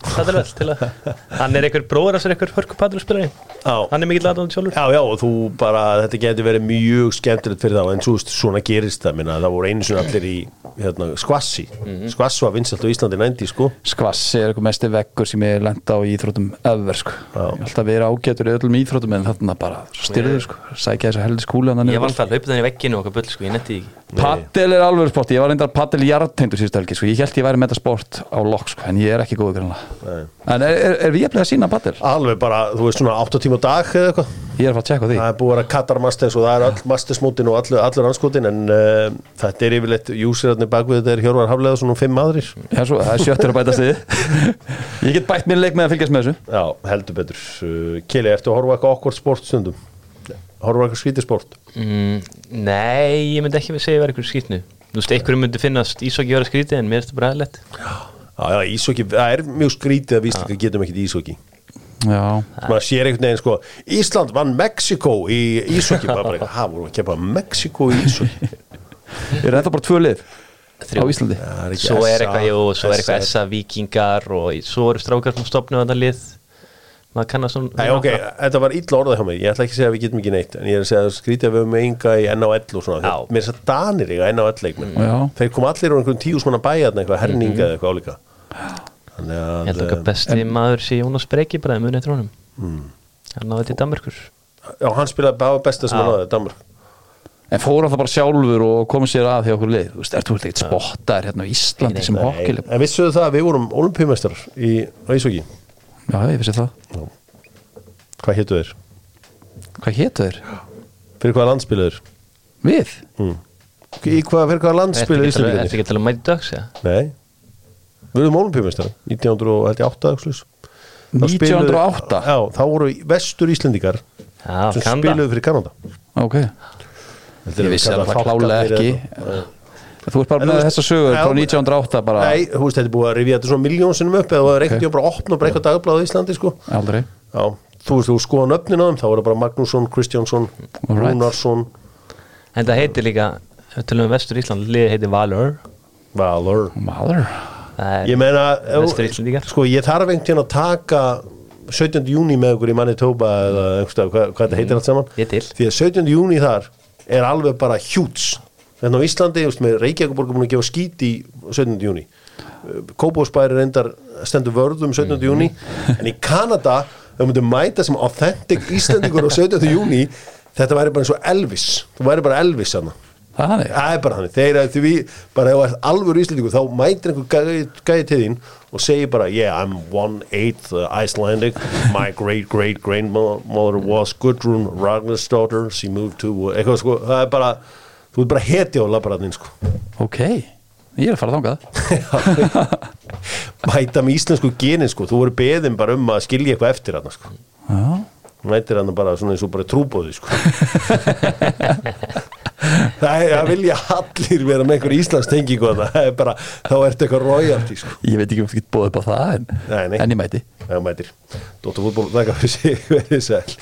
Það er vel til að *laughs* Hann er einhver bróður af sér einhver hörku padrúspilari Já. Hann er mikill aðdáðan sjálfur. Já, já, og þú bara, þetta getur verið mjög skemmtilegt fyrir þá, en svo svona gerist það, minna, það voru einu sinni allir í hérna, skvassi, skvass var vinsalt á Íslandi 90, sko, skvass er eitthvað mesti veggur sem ég lenda á íþrótum ever sko. Ég hef alltaf verið ágætur í öllum íþrótum en þarna bara styrður sko. sækja þess að heldi skúli Ég var alltaf hlaupið þenni í vegginu og okkar bull sko, ég netti ekki Paddel er alveg sport, ég var reyndar paddel jartengdur síðustu helgi, sko. ég held ég væri með þetta sport á lokk, sko. en ég er ekki góður En er, er, er við að sína paddel? alveg bara, þú veist, svona 8 tíma dag eða eitthvað, Ég er að fara að tjekka því. Það er búið að Katar Masters og það er all Mastersmótin og allur, allur anskotin, en uh, þetta er yfirleitt júsirarnir bakvið þetta er Hjörvar Haflega og fimm aðrir, Já, svo, það er sjöttur að bæta stiði *laughs* Ég get bætt mér leik með að fylgjast með þessu. Já, heldur betur, uh, Kili, ertu að horfa eitthvað okkur sport stundum, horfa eitthvað skítið sport, mm, Nei, ég myndi ekki segja að vera eitthvað skrítnu. Þú veist, einhverjum myndi finnast ísokki vera skrítið en mér er þetta bara aðlegt já, já, ísóki, það er mjög skrítið að við getum ekkit ísóki. Já, maður sér einhvern veginn sko Ísland vann Mexiko í ísokki maður bara, ha, voru að kepa Mexiko í ísokki ég er ennþá bara tvö lið á Íslandi. Er Svo er eitthvað, jú, svo er eitthvað SA. Vikingar og svo eru strákar sem stopnu þetta lið. Maður kannast svona Nei, ok, þetta var illa orðað hjá mig, ég ætla ekki að segja að við getum ekki neitt en ég er að segja að skrítið að við höfum enga í NHL og svona, Já. mér er þess að Danir eiga NHL leikmenn, Já. þeir kom allir á einhverjum tíu svona bæjarn, eitthvað herninga eða eitthvað álíka Þannig Ég held að, okkar besti maður sé Jónas Breki bara muni eftir honum Mm. hann náði til Danmörkur já, hann spilaði bara besta sem Já. hann náði, Danmörk En fór hann það bara sjálfur og komið sér að því okkur lið Þú veist, er þú ekkert spottaðir hérna á Íslandi sem Nei, hokkilið En vissuðu það að við vorum olimpíumestrar í Ræsóki, Já, ég vissi það hvað hétu þeir? Hvað hétu þeir? Fyrir hvaða landspiluður? Við? Í hvað, fyrir hvaða landspiluður Þetta er Íslandingarnir? ekki til að mæti dags ja? Nei, við erum olimpíumestrar 1908 slús. Þá spiluðu- 1908? Já, þá voru vestur Íslendingar Já, sem Kanada. spiluðu fyrir Kanada. Ok. Ég vissi alveg klálega fálkarnir ekki. Eða- Þú ert bara með þessa sögur frá 1908 bara. Nei, þú veist, þetta er búið að rifja þetta svona miljónsinnum upp eða það er ekkert okay. bara að opna bara eitthvað dagbláð í Íslandi sko. Aldrei. Já, þú veist, þú skoða nöfnin á þeim þá voru bara Magnússon, Kristjánsson. Rúnarsson, En það heitir líka við tölum um Vestur Ísland liðið heitir Valur. Valur. Það Ég meina, sko, ég þarf einhvern tíðan að taka 17. júni með okkur í Manitoba eða einhverstað, hvað, hvað þetta heitir allt saman því að 17. júni þar er alveg bara hjúts þannig á Íslandi, Reykjavíkuborg er búin að gefa skít í 17. júni Kópósbæri reyndar stendur vörðum 17. júni en í Kanada, þau myndu mæta sem authentic Íslandingur á 17. júni þetta væri bara eins og Elvis þú væri bara Elvis hann Það er Það er bara þannig, þeir að því bara ef þú ert alvöru Íslandingur þá mætir einhver gæði, til þín og segir bara yeah, I'm one eighth uh, Icelandic. My great great grandmother was Gudrun Ragnarsdóttir. She moved to eitthvað sko, það er bara þú ert bara heti á labaraðin sko. Ok. Ég er að fara þangað. *laughs* Mæta með íslensku genin sko, þú voru beðin bara um að skilja eitthvað eftir hann sko. Já. Mætir hann bara svona eins og bara trúbóði sko *laughs* það að vilja allir vera með einhver Íslands tengingu þarna. það er bara, þá ertu eitthvað royalty sko Ég veit ekki um fyrir bóðið upp á það en, Nei, nei. en ég mæti Það mætir Dóttar fútból, þakka fyrir sig *laughs* verið sæl